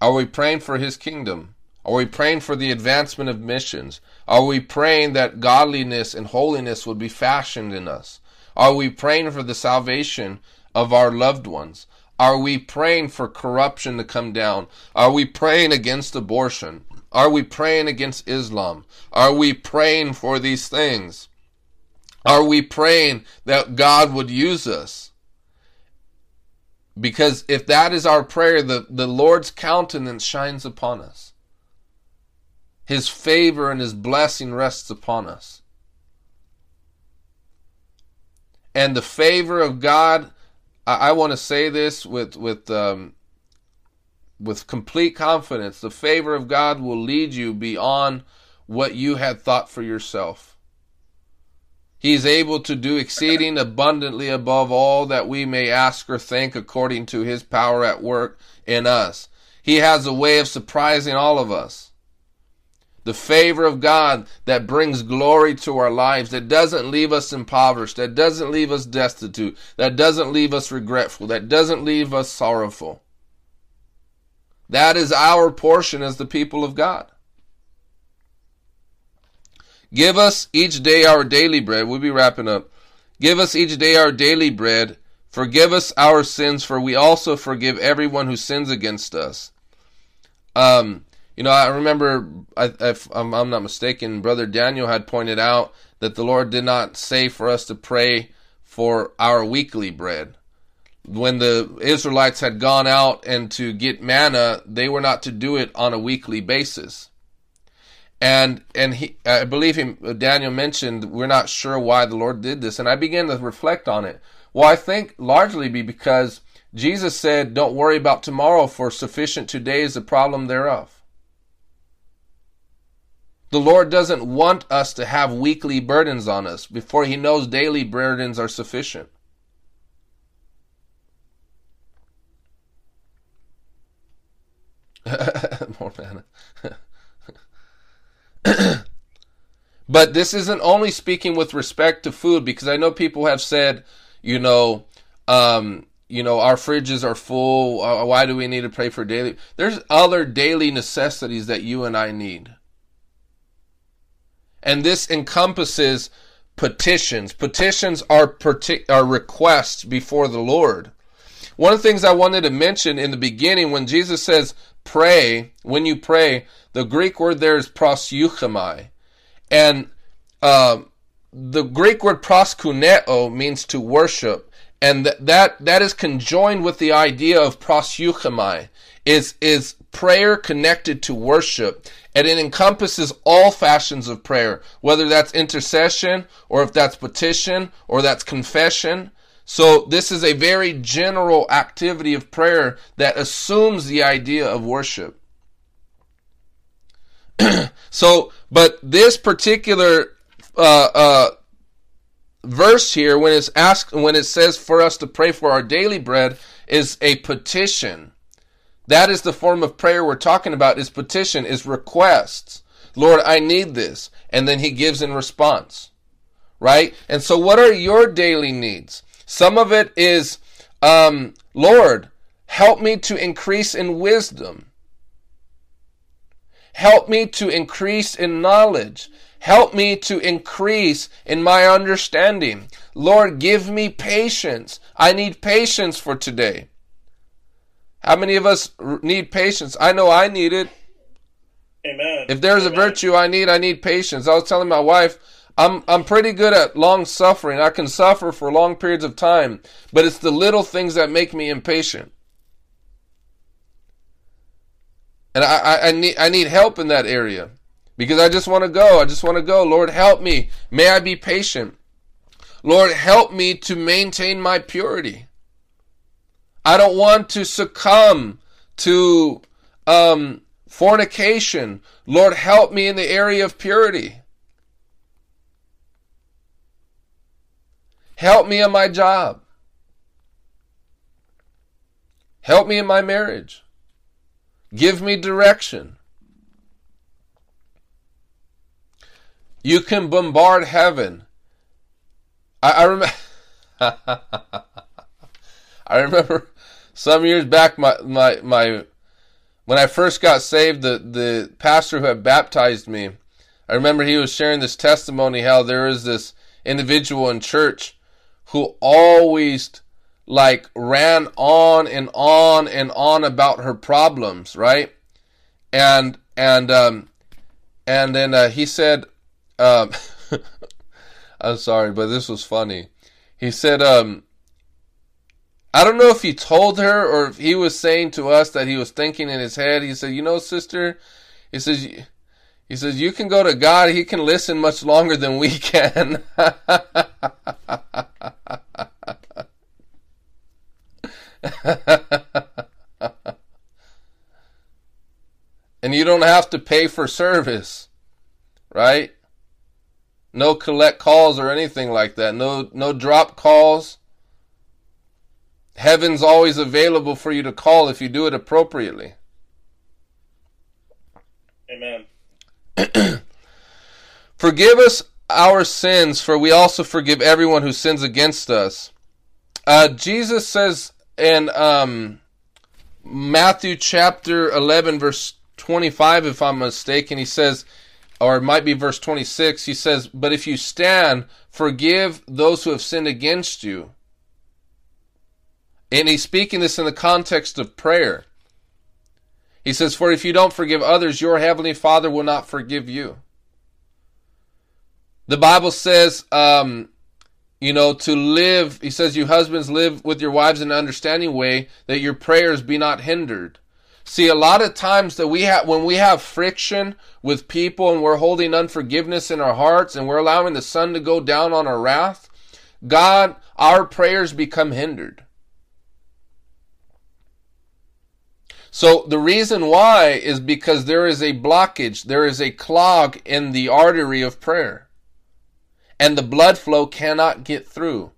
Are we praying for his kingdom? Are we praying for the advancement of missions? Are we praying that godliness and holiness would be fashioned in us? Are we praying for the salvation of our loved ones? Are we praying for corruption to come down? Are we praying against abortion? Are we praying against Islam? Are we praying for these things? Are we praying that God would use us? Because if that is our prayer, the, the Lord's countenance shines upon us. His favor and His blessing rests upon us. And the favor of God, I, I want to say this with with um, with complete confidence. The favor of God will lead you beyond what you had thought for yourself. He is able to do exceeding abundantly above all that we may ask or think according to his power at work in us. He has a way of surprising all of us. The favor of God that brings glory to our lives, that doesn't leave us impoverished, that doesn't leave us destitute, that doesn't leave us regretful, that doesn't leave us sorrowful. That is our portion as the people of God. Give us each day our daily bread. We'll be wrapping up. Give us each day our daily bread. Forgive us our sins, for we also forgive everyone who sins against us. Um, You know, I remember, I, if I'm, I'm not mistaken, Brother Daniel had pointed out that the Lord did not say for us to pray for our weekly bread. When the Israelites had gone out and to get manna, they were not to do it on a weekly basis. And and he, I believe him, Daniel mentioned we're not sure why the Lord did this, and I began to reflect on it. Well, I think largely be because Jesus said, "Don't worry about tomorrow, for sufficient today is the problem thereof." The Lord doesn't want us to have weekly burdens on us before He knows daily burdens are sufficient. More manna. But this isn't only speaking with respect to food, because I know people have said, you know, um, you know, our fridges are full. Uh, why do we need to pray for daily? There's other daily necessities that you and I need. And this encompasses petitions. Petitions are, are requests before the Lord. One of the things I wanted to mention in the beginning, when Jesus says pray, when you pray, the Greek word there is proseuchomai. And uh, the Greek word proskuneo means to worship. And th- that, that is conjoined with the idea of proseuchomai, is, is prayer connected to worship. And it encompasses all fashions of prayer, whether that's intercession, or if that's petition, or that's confession. So this is a very general activity of prayer that assumes the idea of worship. <clears throat> so, but this particular uh, uh, verse here, when it's asked, when it says for us to pray for our daily bread, is a petition. That is the form of prayer we're talking about. Is petition, is requests. Lord, I need this, and then He gives in response, right? And so, what are your daily needs? Some of it is, um, Lord, help me to increase in wisdom. Help me to increase in knowledge. Help me to increase in my understanding. Lord, give me patience. I need patience for today. How many of us need patience? I know I need it. Amen. If there's a virtue I need, I need patience. I was telling my wife, I'm I'm pretty good at long suffering. I can suffer for long periods of time, but it's the little things that make me impatient. And I, I, I need I need help in that area. Because I just want to go. I just want to go. Lord help me. May I be patient. Lord help me to maintain my purity. I don't want to succumb to um, fornication. Lord, help me in the area of purity. Help me in my job. Help me in my marriage. Give me direction. You can bombard heaven. I, I remember. <laughs> I remember some years back, my my my when I first got saved, the the pastor who had baptized me, I remember he was sharing this testimony how there is this individual in church who always like ran on and on and on about her problems, right? And and um and then uh, he said, um, <laughs> I'm sorry, but this was funny. He said, um, I don't know if he told her or if he was saying to us that he was thinking in his head. He said, "You know, sister," he says, "He says you can go to God. He can listen much longer than we can." <laughs> <laughs> and you don't have to pay for service, right? No collect calls or anything like that. No no drop calls. Heaven's always available for you to call if you do it appropriately. Amen. <clears throat> Forgive us our sins, for we also forgive everyone who sins against us. Uh, Jesus says in um, Matthew chapter 11, verse 25, if I'm mistaken, he says, or it might be verse 26, he says, But if you stand, forgive those who have sinned against you. And he's speaking this in the context of prayer. He says, For if you don't forgive others, your heavenly Father will not forgive you. The Bible says, um, you know, to live, he says, you husbands live with your wives in an understanding way that your prayers be not hindered. See, a lot of times that we have, when we have friction with people and we're holding unforgiveness in our hearts and we're allowing the sun to go down on our wrath, God, our prayers become hindered. So the reason why is because there is a blockage, there is a clog in the artery of prayer. And the blood flow cannot get through.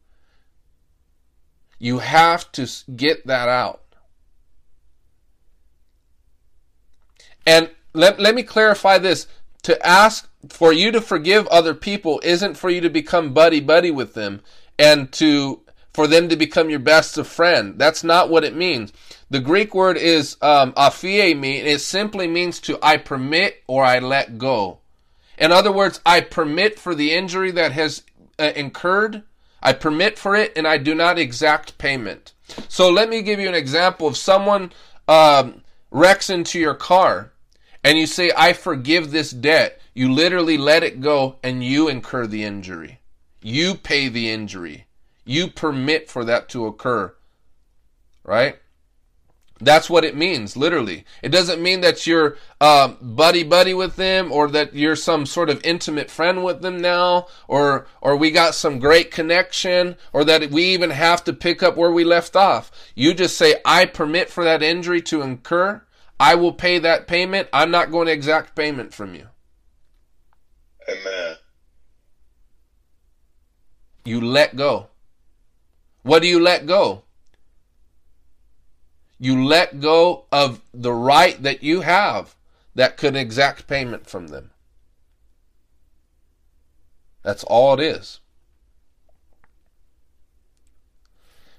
You have to get that out. And let, let me clarify this. To ask for you to forgive other people isn't for you to become buddy buddy with them and to for them to become your best of friend. That's not what it means. The Greek word is um, aphie and it simply means to I permit or I let go. In other words, I permit for the injury that has uh, incurred. I permit for it, and I do not exact payment. So let me give you an example. If someone um, wrecks into your car, and you say, "I forgive this debt," you literally let it go, and you incur the injury. You pay the injury. You permit for that to occur. Right? That's what it means, literally. It doesn't mean that you're uh, buddy buddy with them, or that you're some sort of intimate friend with them now, or or we got some great connection, or that we even have to pick up where we left off. You just say, "I permit for that injury to incur. I will pay that payment. I'm not going to exact payment from you." Amen. You let go. What do you let go? You let go of the right that you have that could exact payment from them. That's all it is.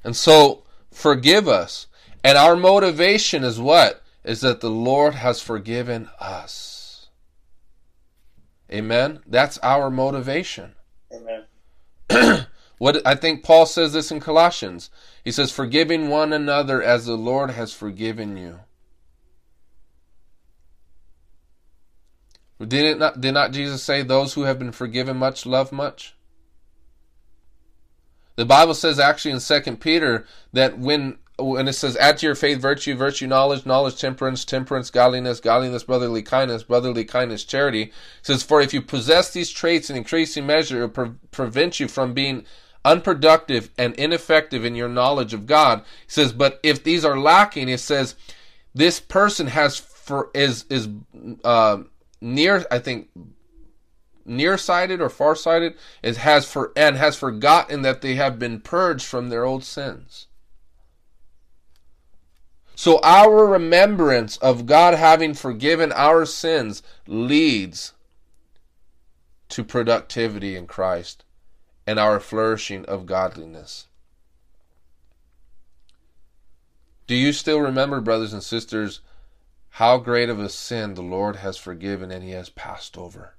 And so, forgive us. And our motivation is what? Is that the Lord has forgiven us. Amen? That's our motivation. Amen. <clears throat> What I think Paul says this in Colossians. He says, forgiving one another as the Lord has forgiven you. Did it not did not Jesus say those who have been forgiven much love much? The Bible says actually in Second Peter that when when it says add to your faith virtue, virtue knowledge, knowledge temperance, temperance godliness, godliness brotherly kindness, brotherly kindness charity. It says for if you possess these traits in increasing measure, it will pre- prevent you from being unproductive and ineffective in your knowledge of God. He says, but if these are lacking, it says this person has for is is uh, near I think nearsighted or farsighted is has for and has forgotten that they have been purged from their old sins. So our remembrance of God having forgiven our sins leads to productivity in Christ and our flourishing of godliness. Do you still remember, brothers and sisters, how great of a sin the Lord has forgiven and He has passed over?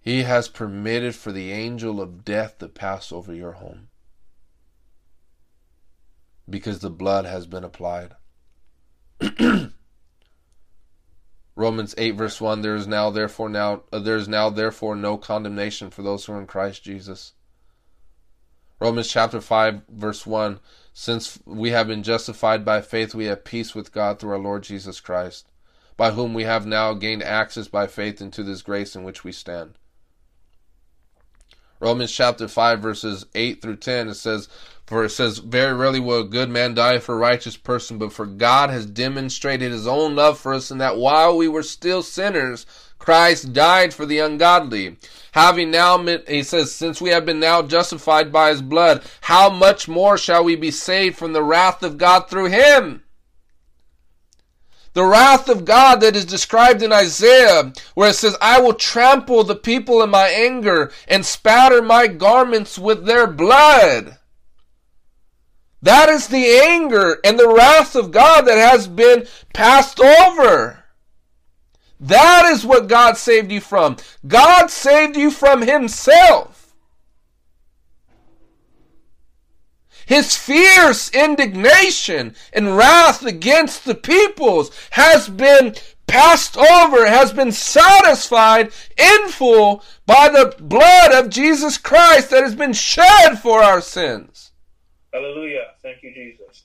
He has permitted for the angel of death to pass over your home because the blood has been applied. <clears throat> Romans 8 verse 1 there is now therefore now uh, there is now therefore no condemnation for those who are in Christ Jesus. Romans chapter 5 verse 1 since we have been justified by faith we have peace with God through our Lord Jesus Christ by whom we have now gained access by faith into this grace in which we stand. Romans chapter 5 verses 8 through 10 it says for it says, Very rarely will a good man die for a righteous person, but for God has demonstrated his own love for us in that while we were still sinners, Christ died for the ungodly. Having now, he says, since we have been now justified by his blood, how much more shall we be saved from the wrath of God through him? The wrath of God that is described in Isaiah, where it says, I will trample the people in my anger and spatter my garments with their blood. That is the anger and the wrath of God that has been passed over. That is what God saved you from. God saved you from Himself. his fierce indignation and wrath against the peoples has been passed over, has been satisfied in full by the blood of Jesus Christ that has been shed for our sins. Hallelujah. Thank you, Jesus.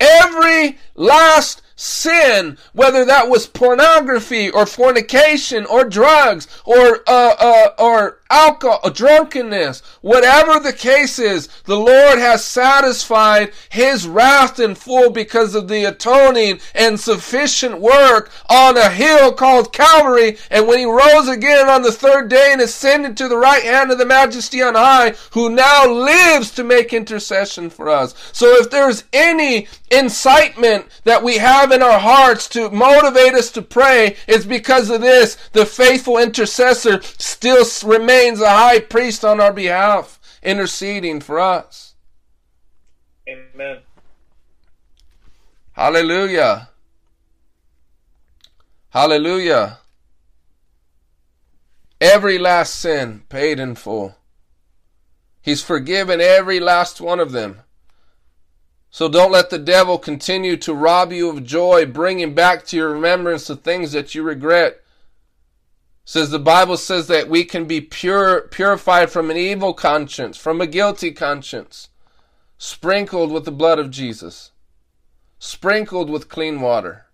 Every last sin, whether that was pornography or fornication or drugs or uh, uh, or alcohol, uh, drunkenness, whatever the case is, the Lord has satisfied His wrath in full because of the atoning and sufficient work on a hill called Calvary. And when He rose again on the third day and ascended to the right hand of the Majesty on high, who now lives to make intercession for us. So if there's any incitement that we have in our hearts to motivate us to pray, it's because of this. The faithful intercessor still remains remains a high priest on our behalf, interceding for us. Amen. Hallelujah. Hallelujah. Every last sin paid in full. He's forgiven every last one of them. So don't let the devil continue to rob you of joy, bringing back to your remembrance the things that you regret says the Bible says that we can be pure purified from an evil conscience, from a guilty conscience, sprinkled with the blood of Jesus, sprinkled with clean water.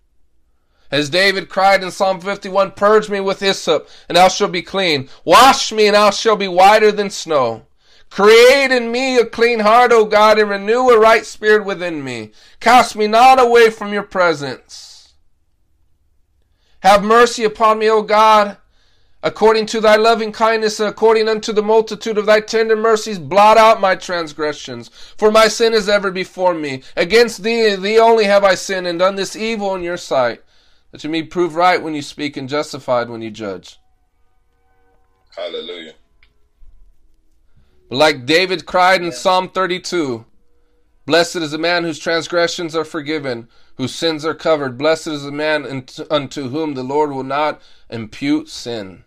As David cried in Psalm 51, Purge me with hyssop, and I shall be clean. Wash me, and I shall be whiter than snow. Create in me a clean heart, O God, and renew a right spirit within me. Cast me not away from your presence. Have mercy upon me, O God, According to thy loving kindness and according unto the multitude of thy tender mercies, blot out my transgressions. For my sin is ever before me. Against thee, thee only have I sinned and done this evil in your sight, that you may prove right when you speak and justified when you judge. Hallelujah. But like David cried in Psalm 32, Blessed is the man whose transgressions are forgiven, whose sins are covered. Blessed is the man unto whom the Lord will not impute sin.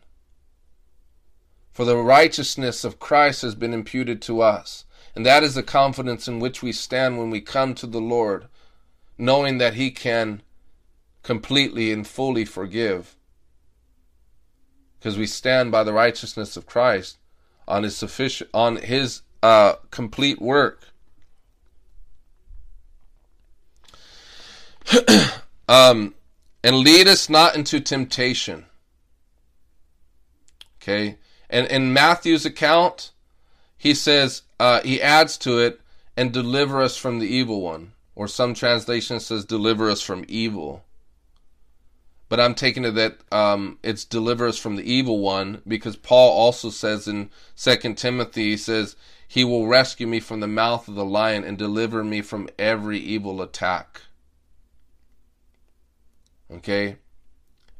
For the righteousness of Christ has been imputed to us. And that is the confidence in which we stand when we come to the Lord, knowing that He can completely and fully forgive. Because we stand by the righteousness of Christ on His sufficient, on His uh, complete work. <clears throat> um, and lead us not into temptation. Okay, and in Matthew's account, he says, uh, he adds to it, and deliver us from the evil one. Or some translation says, deliver us from evil. But I'm taking it that um, it's deliver us from the evil one because Paul also says in Second Timothy, he says, he will rescue me from the mouth of the lion and deliver me from every evil attack. Okay?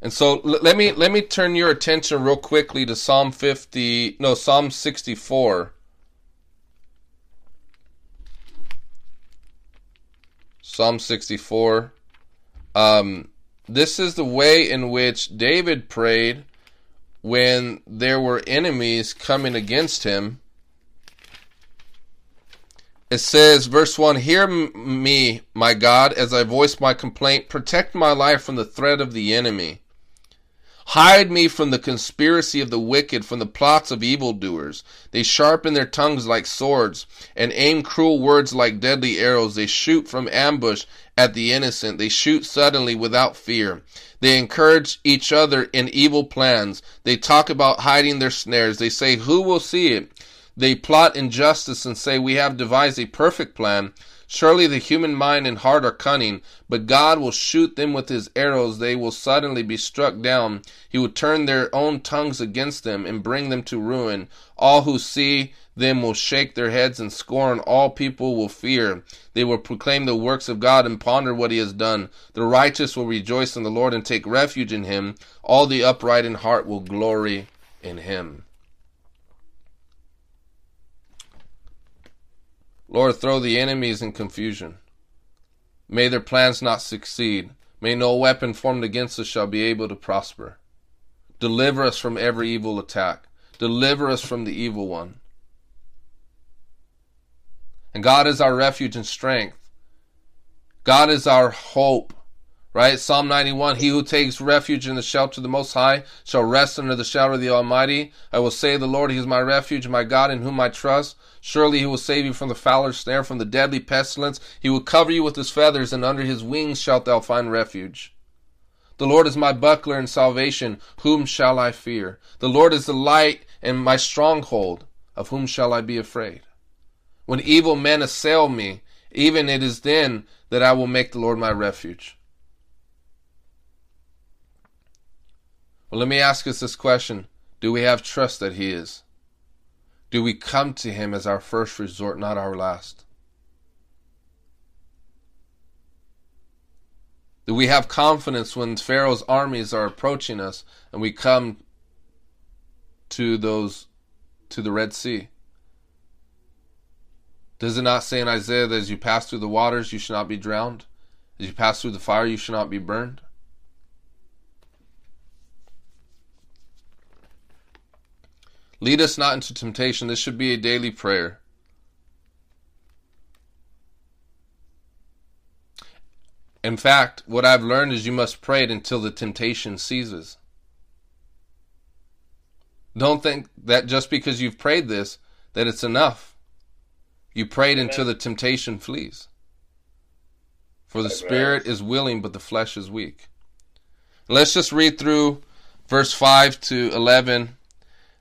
And so let me let me turn your attention real quickly to Psalm 50, no, Psalm 64. Psalm 64. Um, this is the way in which David prayed when there were enemies coming against him it says, verse 1 Hear me, my God, as I voice my complaint. Protect my life from the threat of the enemy. Hide me from the conspiracy of the wicked, from the plots of evildoers. They sharpen their tongues like swords, and aim cruel words like deadly arrows. They shoot from ambush at the innocent. They shoot suddenly without fear. They encourage each other in evil plans. They talk about hiding their snares. They say, Who will see it? They plot injustice and say, We have devised a perfect plan. Surely the human mind and heart are cunning, but God will shoot them with his arrows. They will suddenly be struck down. He will turn their own tongues against them and bring them to ruin. All who see them will shake their heads in scorn. All people will fear. They will proclaim the works of God and ponder what he has done. The righteous will rejoice in the Lord and take refuge in him. All the upright in heart will glory in him. Lord, throw the enemies in confusion. May their plans not succeed. May no weapon formed against us shall be able to prosper. Deliver us from every evil attack. Deliver us from the evil one. And God is our refuge and strength. God is our hope. Right? Psalm 91 He who takes refuge in the shelter of the Most High shall rest under the shadow of the Almighty. I will say, The Lord, He is my refuge, my God, in whom I trust. Surely He will save you from the fowler's snare, from the deadly pestilence. He will cover you with His feathers, and under His wings shalt thou find refuge. The Lord is my buckler and salvation. Whom shall I fear? The Lord is the light and my stronghold. Of whom shall I be afraid? When evil men assail me, even it is then that I will make the Lord my refuge. Well, let me ask us this question Do we have trust that He is? Do we come to Him as our first resort, not our last? Do we have confidence when Pharaoh's armies are approaching us and we come to those to the Red Sea? Does it not say in Isaiah that as you pass through the waters you shall not be drowned? As you pass through the fire you shall not be burned? Lead us not into temptation. This should be a daily prayer. In fact, what I've learned is you must pray it until the temptation ceases. Don't think that just because you've prayed this, that it's enough. You prayed until the temptation flees. For the spirit is willing, but the flesh is weak. Let's just read through verse 5 to 11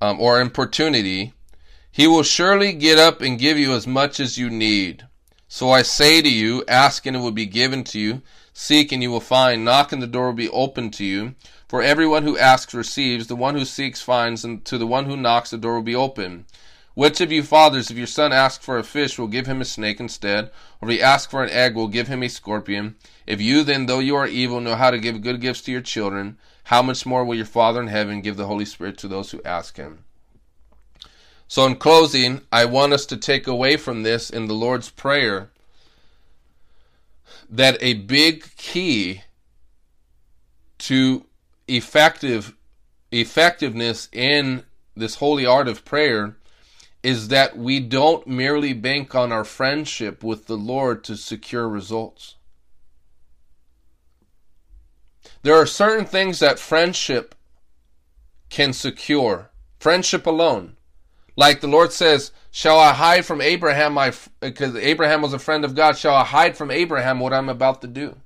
um, or importunity, he will surely get up and give you as much as you need. So I say to you, ask and it will be given to you, seek and you will find, knock and the door will be opened to you. For everyone who asks receives, the one who seeks finds, and to the one who knocks the door will be open. Which of you fathers, if your son asks for a fish, will give him a snake instead? Or if he asks for an egg, will give him a scorpion? If you then, though you are evil, know how to give good gifts to your children, how much more will your Father in heaven give the Holy Spirit to those who ask him? So, in closing, I want us to take away from this in the Lord's Prayer that a big key to effective effectiveness in this holy art of prayer is that we don't merely bank on our friendship with the Lord to secure results. There are certain things that friendship can secure. Friendship alone. Like the Lord says, Shall I hide from Abraham, my because Abraham was a friend of God, shall I hide from Abraham what I'm about to do?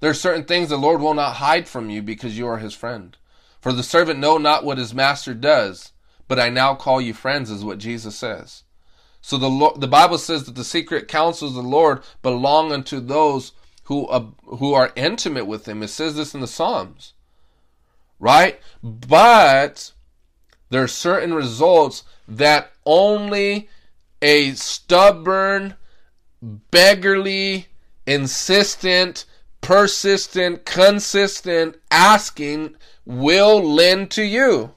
There are certain things the Lord will not hide from you because you are his friend. For the servant know not what his master does, but I now call you friends, is what Jesus says. So the Lord, the Bible says that the secret counsels of the Lord belong unto those who uh, who are intimate with him. It says this in the Psalms, right? But there are certain results that only a stubborn, beggarly, insistent, persistent, consistent asking will lend to you.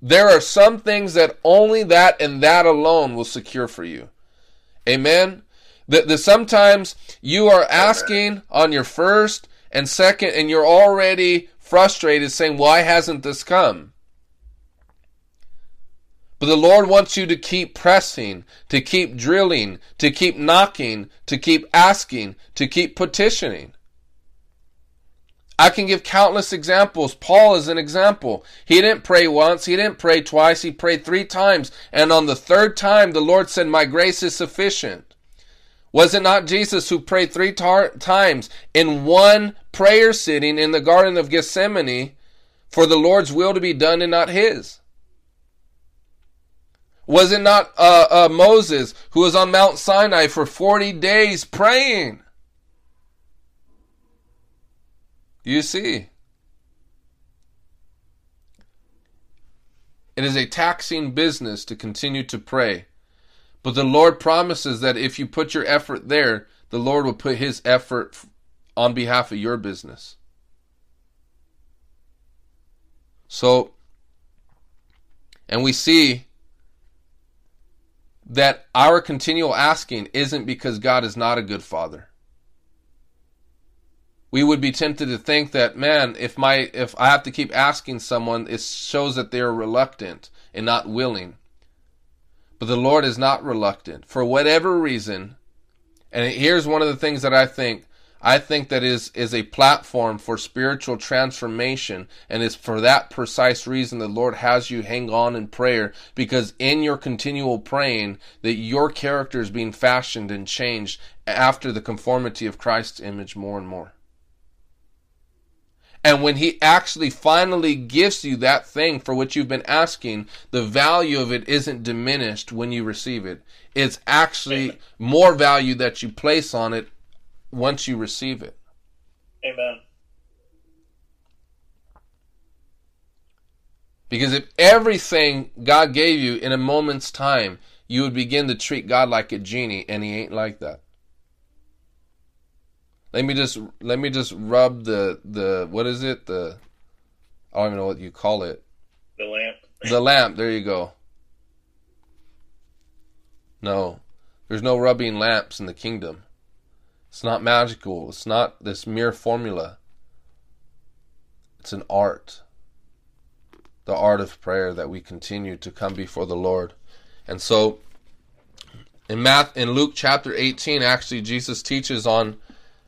There are some things that only that and that alone will secure for you. Amen. That, that sometimes you are asking on your first and second, and you're already frustrated, saying, Why hasn't this come? But the Lord wants you to keep pressing, to keep drilling, to keep knocking, to keep asking, to keep petitioning. I can give countless examples. Paul is an example. He didn't pray once, he didn't pray twice, he prayed three times. And on the third time, the Lord said, My grace is sufficient. Was it not Jesus who prayed three tar- times in one prayer sitting in the Garden of Gethsemane for the Lord's will to be done and not his? Was it not uh, uh, Moses who was on Mount Sinai for 40 days praying? You see. It is a taxing business to continue to pray. But the Lord promises that if you put your effort there, the Lord will put his effort on behalf of your business. So, and we see that our continual asking isn't because God is not a good father. We would be tempted to think that, man, if my if I have to keep asking someone, it shows that they are reluctant and not willing. But the Lord is not reluctant. For whatever reason, and here's one of the things that I think I think that is is a platform for spiritual transformation and it's for that precise reason the Lord has you hang on in prayer because in your continual praying that your character is being fashioned and changed after the conformity of Christ's image more and more. And when he actually finally gives you that thing for which you've been asking, the value of it isn't diminished when you receive it. It's actually more value that you place on it once you receive it. Amen. Because if everything God gave you in a moment's time, you would begin to treat God like a genie, and He ain't like that. Let me just let me just rub the the what is it the I don't even know what you call it The lamp. the lamp. There you go. No, there's no rubbing lamps in the kingdom. It's not magical. It's not this mere formula. It's an art. The art of prayer that we continue to come before the Lord. And so in Math in Luke chapter 18 actually Jesus teaches on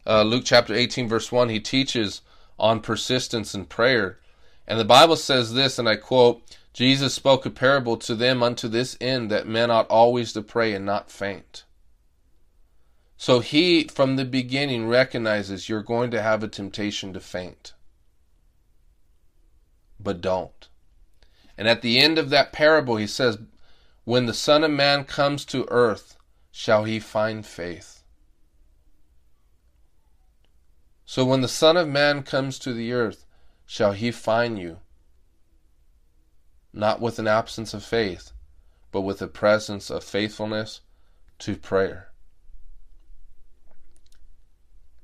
uh, Luke chapter 18 verse 1 he teaches on persistence in prayer. And the Bible says this and I quote Jesus spoke a parable to them unto this end that men ought always to pray and not faint. So he, from the beginning, recognizes you're going to have a temptation to faint. But don't. And at the end of that parable, he says, When the Son of Man comes to earth, shall he find faith? So when the Son of Man comes to the earth, shall he find you? Not with an absence of faith, but with a presence of faithfulness to prayer.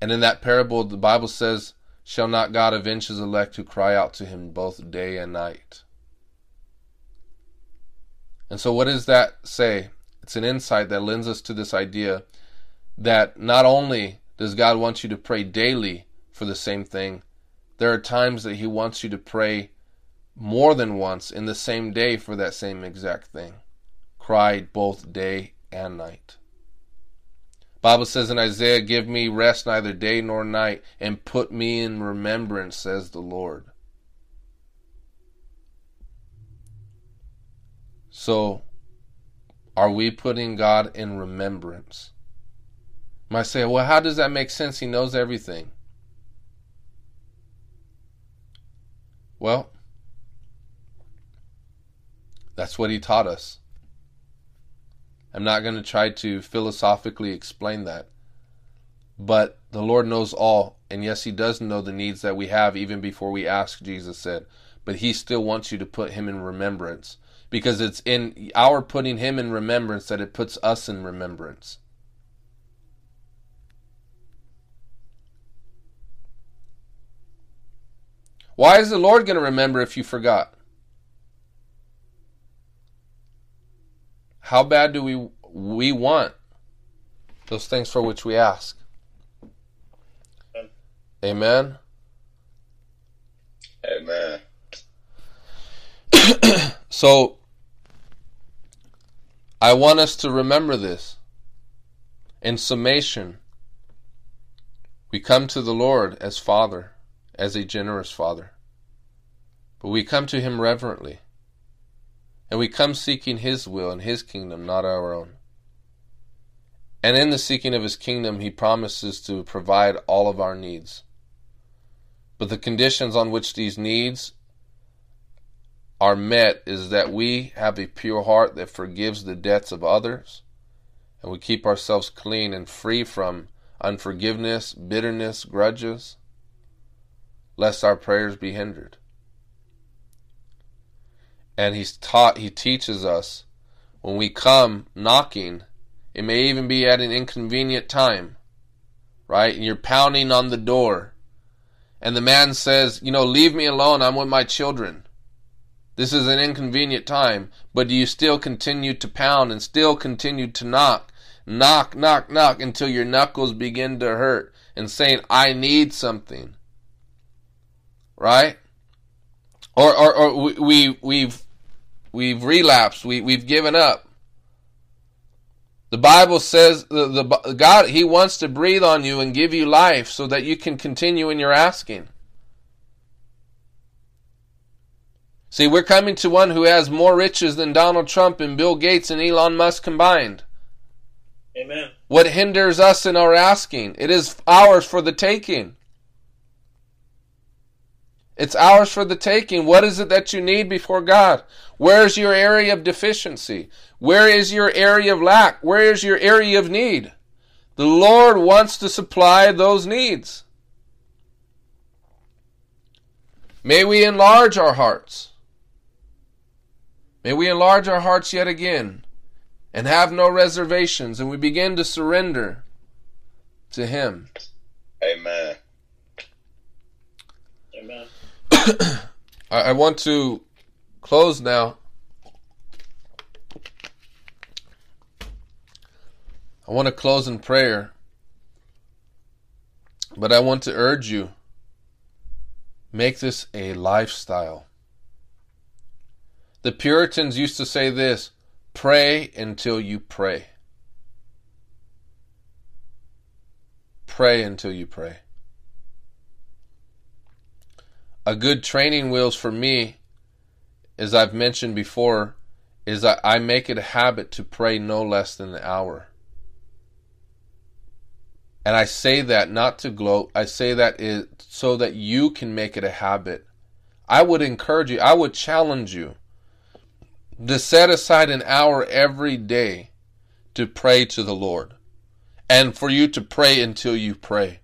And in that parable, the Bible says, Shall not God avenge his elect who cry out to him both day and night? And so, what does that say? It's an insight that lends us to this idea that not only does God want you to pray daily for the same thing, there are times that He wants you to pray more than once in the same day for that same exact thing. Cry both day and night. Bible says in Isaiah, Give me rest neither day nor night, and put me in remembrance, says the Lord. So, are we putting God in remembrance? Might say, well, how does that make sense? He knows everything. Well, that's what he taught us. I'm not going to try to philosophically explain that. But the Lord knows all. And yes, He does know the needs that we have even before we ask, Jesus said. But He still wants you to put Him in remembrance. Because it's in our putting Him in remembrance that it puts us in remembrance. Why is the Lord going to remember if you forgot? How bad do we we want those things for which we ask? Amen. Amen. <coughs> So I want us to remember this. In summation, we come to the Lord as Father, as a generous Father. But we come to Him reverently. And we come seeking His will and His kingdom, not our own. And in the seeking of His kingdom, He promises to provide all of our needs. But the conditions on which these needs are met is that we have a pure heart that forgives the debts of others, and we keep ourselves clean and free from unforgiveness, bitterness, grudges, lest our prayers be hindered. And he's taught, he teaches us when we come knocking, it may even be at an inconvenient time, right? And you're pounding on the door. And the man says, You know, leave me alone. I'm with my children. This is an inconvenient time. But do you still continue to pound and still continue to knock? Knock, knock, knock until your knuckles begin to hurt and saying, I need something. Right? Or, or, or we, we've, we've relapsed. We, we've given up. The Bible says the, the God He wants to breathe on you and give you life so that you can continue in your asking. See, we're coming to one who has more riches than Donald Trump and Bill Gates and Elon Musk combined. Amen. What hinders us in our asking? It is ours for the taking. It's ours for the taking. What is it that you need before God? Where's your area of deficiency? Where is your area of lack? Where is your area of need? The Lord wants to supply those needs. May we enlarge our hearts. May we enlarge our hearts yet again and have no reservations and we begin to surrender to Him. Amen. I, I want to close now. I want to close in prayer. But I want to urge you make this a lifestyle. The Puritans used to say this pray until you pray. Pray until you pray. A good training wheels for me, as I've mentioned before, is that I make it a habit to pray no less than an hour. And I say that not to gloat, I say that is so that you can make it a habit. I would encourage you, I would challenge you to set aside an hour every day to pray to the Lord and for you to pray until you pray.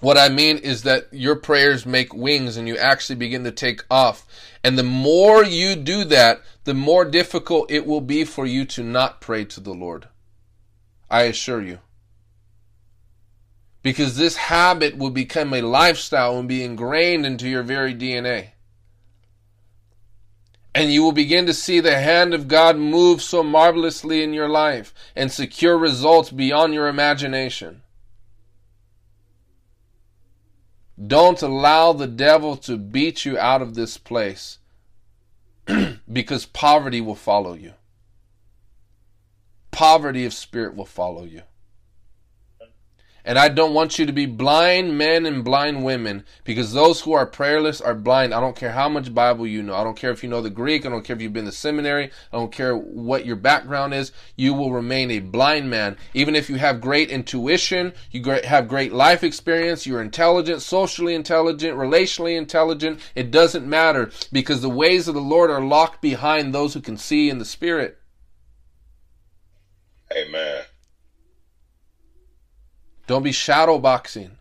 What I mean is that your prayers make wings and you actually begin to take off. And the more you do that, the more difficult it will be for you to not pray to the Lord. I assure you. Because this habit will become a lifestyle and be ingrained into your very DNA. And you will begin to see the hand of God move so marvelously in your life and secure results beyond your imagination. Don't allow the devil to beat you out of this place <clears throat> because poverty will follow you. Poverty of spirit will follow you. And I don't want you to be blind men and blind women because those who are prayerless are blind. I don't care how much Bible you know. I don't care if you know the Greek. I don't care if you've been to seminary. I don't care what your background is. You will remain a blind man. Even if you have great intuition, you have great life experience, you're intelligent, socially intelligent, relationally intelligent. It doesn't matter because the ways of the Lord are locked behind those who can see in the Spirit. Amen. Don't be shadow boxing.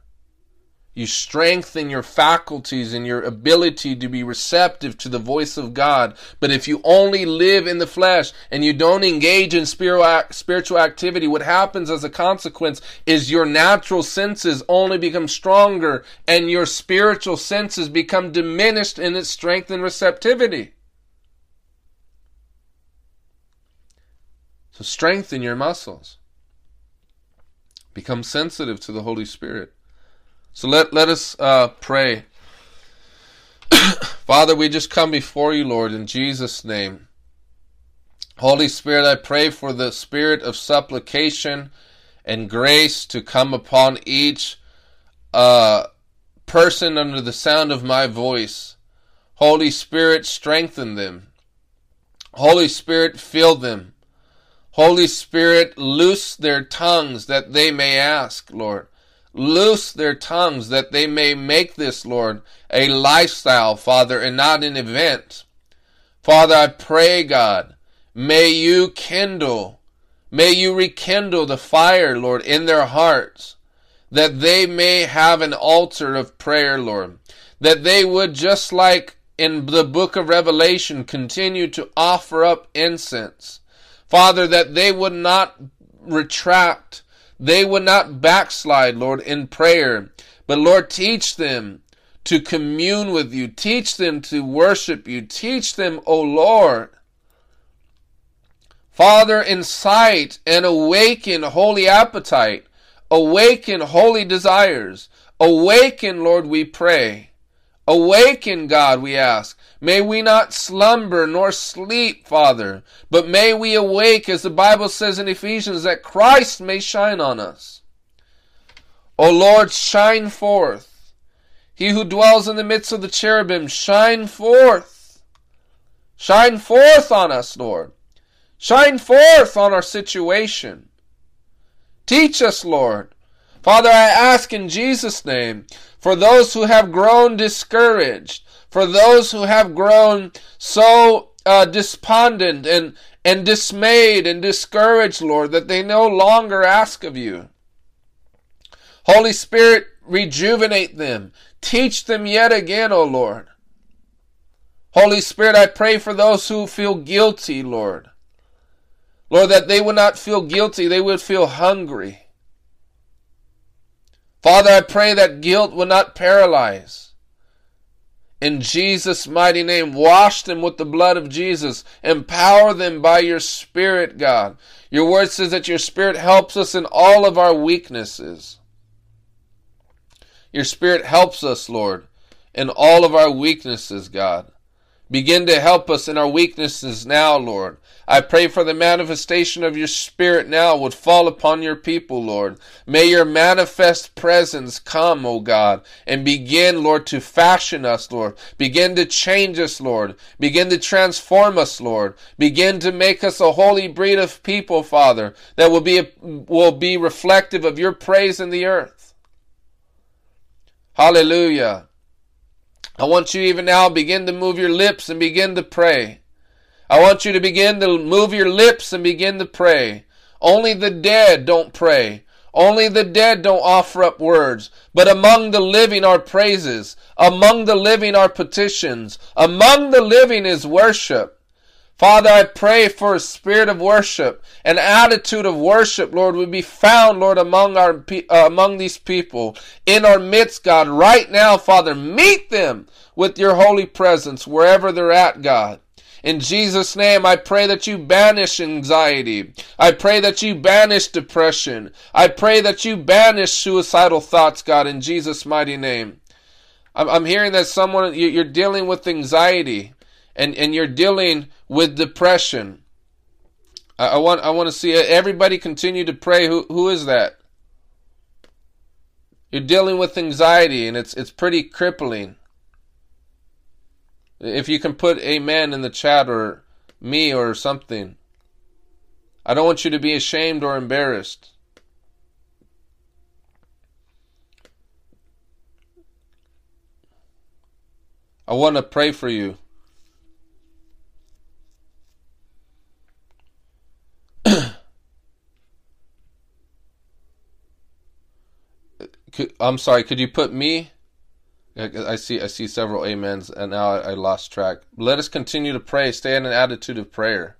You strengthen your faculties and your ability to be receptive to the voice of God. But if you only live in the flesh and you don't engage in spiritual activity, what happens as a consequence is your natural senses only become stronger and your spiritual senses become diminished in its strength and receptivity. So strengthen your muscles. Become sensitive to the Holy Spirit. So let, let us uh, pray. <coughs> Father, we just come before you, Lord, in Jesus' name. Holy Spirit, I pray for the spirit of supplication and grace to come upon each uh, person under the sound of my voice. Holy Spirit, strengthen them. Holy Spirit, fill them. Holy Spirit, loose their tongues that they may ask, Lord. Loose their tongues that they may make this, Lord, a lifestyle, Father, and not an event. Father, I pray, God, may you kindle, may you rekindle the fire, Lord, in their hearts, that they may have an altar of prayer, Lord, that they would, just like in the book of Revelation continue to offer up incense. Father, that they would not retract, they would not backslide, Lord, in prayer. But Lord, teach them to commune with you. Teach them to worship you. Teach them, O Lord. Father, incite and awaken holy appetite. Awaken holy desires. Awaken, Lord, we pray. Awaken, God, we ask. May we not slumber nor sleep, Father, but may we awake, as the Bible says in Ephesians, that Christ may shine on us. O Lord, shine forth. He who dwells in the midst of the cherubim, shine forth. Shine forth on us, Lord. Shine forth on our situation. Teach us, Lord. Father, I ask in Jesus' name for those who have grown discouraged, for those who have grown so uh, despondent and, and dismayed and discouraged, Lord, that they no longer ask of you. Holy Spirit, rejuvenate them. Teach them yet again, O Lord. Holy Spirit, I pray for those who feel guilty, Lord. Lord, that they would not feel guilty, they would feel hungry. Father, I pray that guilt will not paralyze. In Jesus' mighty name, wash them with the blood of Jesus. Empower them by your Spirit, God. Your word says that your Spirit helps us in all of our weaknesses. Your Spirit helps us, Lord, in all of our weaknesses, God. Begin to help us in our weaknesses now, Lord. I pray for the manifestation of your Spirit now would fall upon your people, Lord. May your manifest presence come, O God, and begin, Lord, to fashion us, Lord. Begin to change us, Lord. Begin to transform us, Lord. Begin to make us a holy breed of people, Father, that will be, will be reflective of your praise in the earth. Hallelujah. I want you even now begin to move your lips and begin to pray. I want you to begin to move your lips and begin to pray. Only the dead don't pray. Only the dead don't offer up words. But among the living are praises. Among the living are petitions. Among the living is worship. Father, I pray for a spirit of worship, an attitude of worship, Lord, would be found, Lord, among our uh, among these people in our midst, God. Right now, Father, meet them with your holy presence wherever they're at, God. In Jesus' name, I pray that you banish anxiety. I pray that you banish depression. I pray that you banish suicidal thoughts, God, in Jesus' mighty name. I'm, hearing that someone, you're dealing with anxiety and, and you're dealing with depression. I, I want, I want to see everybody continue to pray. Who, who is that? You're dealing with anxiety and it's, it's pretty crippling. If you can put amen in the chat or me or something. I don't want you to be ashamed or embarrassed. I want to pray for you. <coughs> I'm sorry, could you put me? I see I see several amens and now I, lost track. Let us continue to pray. Stay in an attitude of prayer.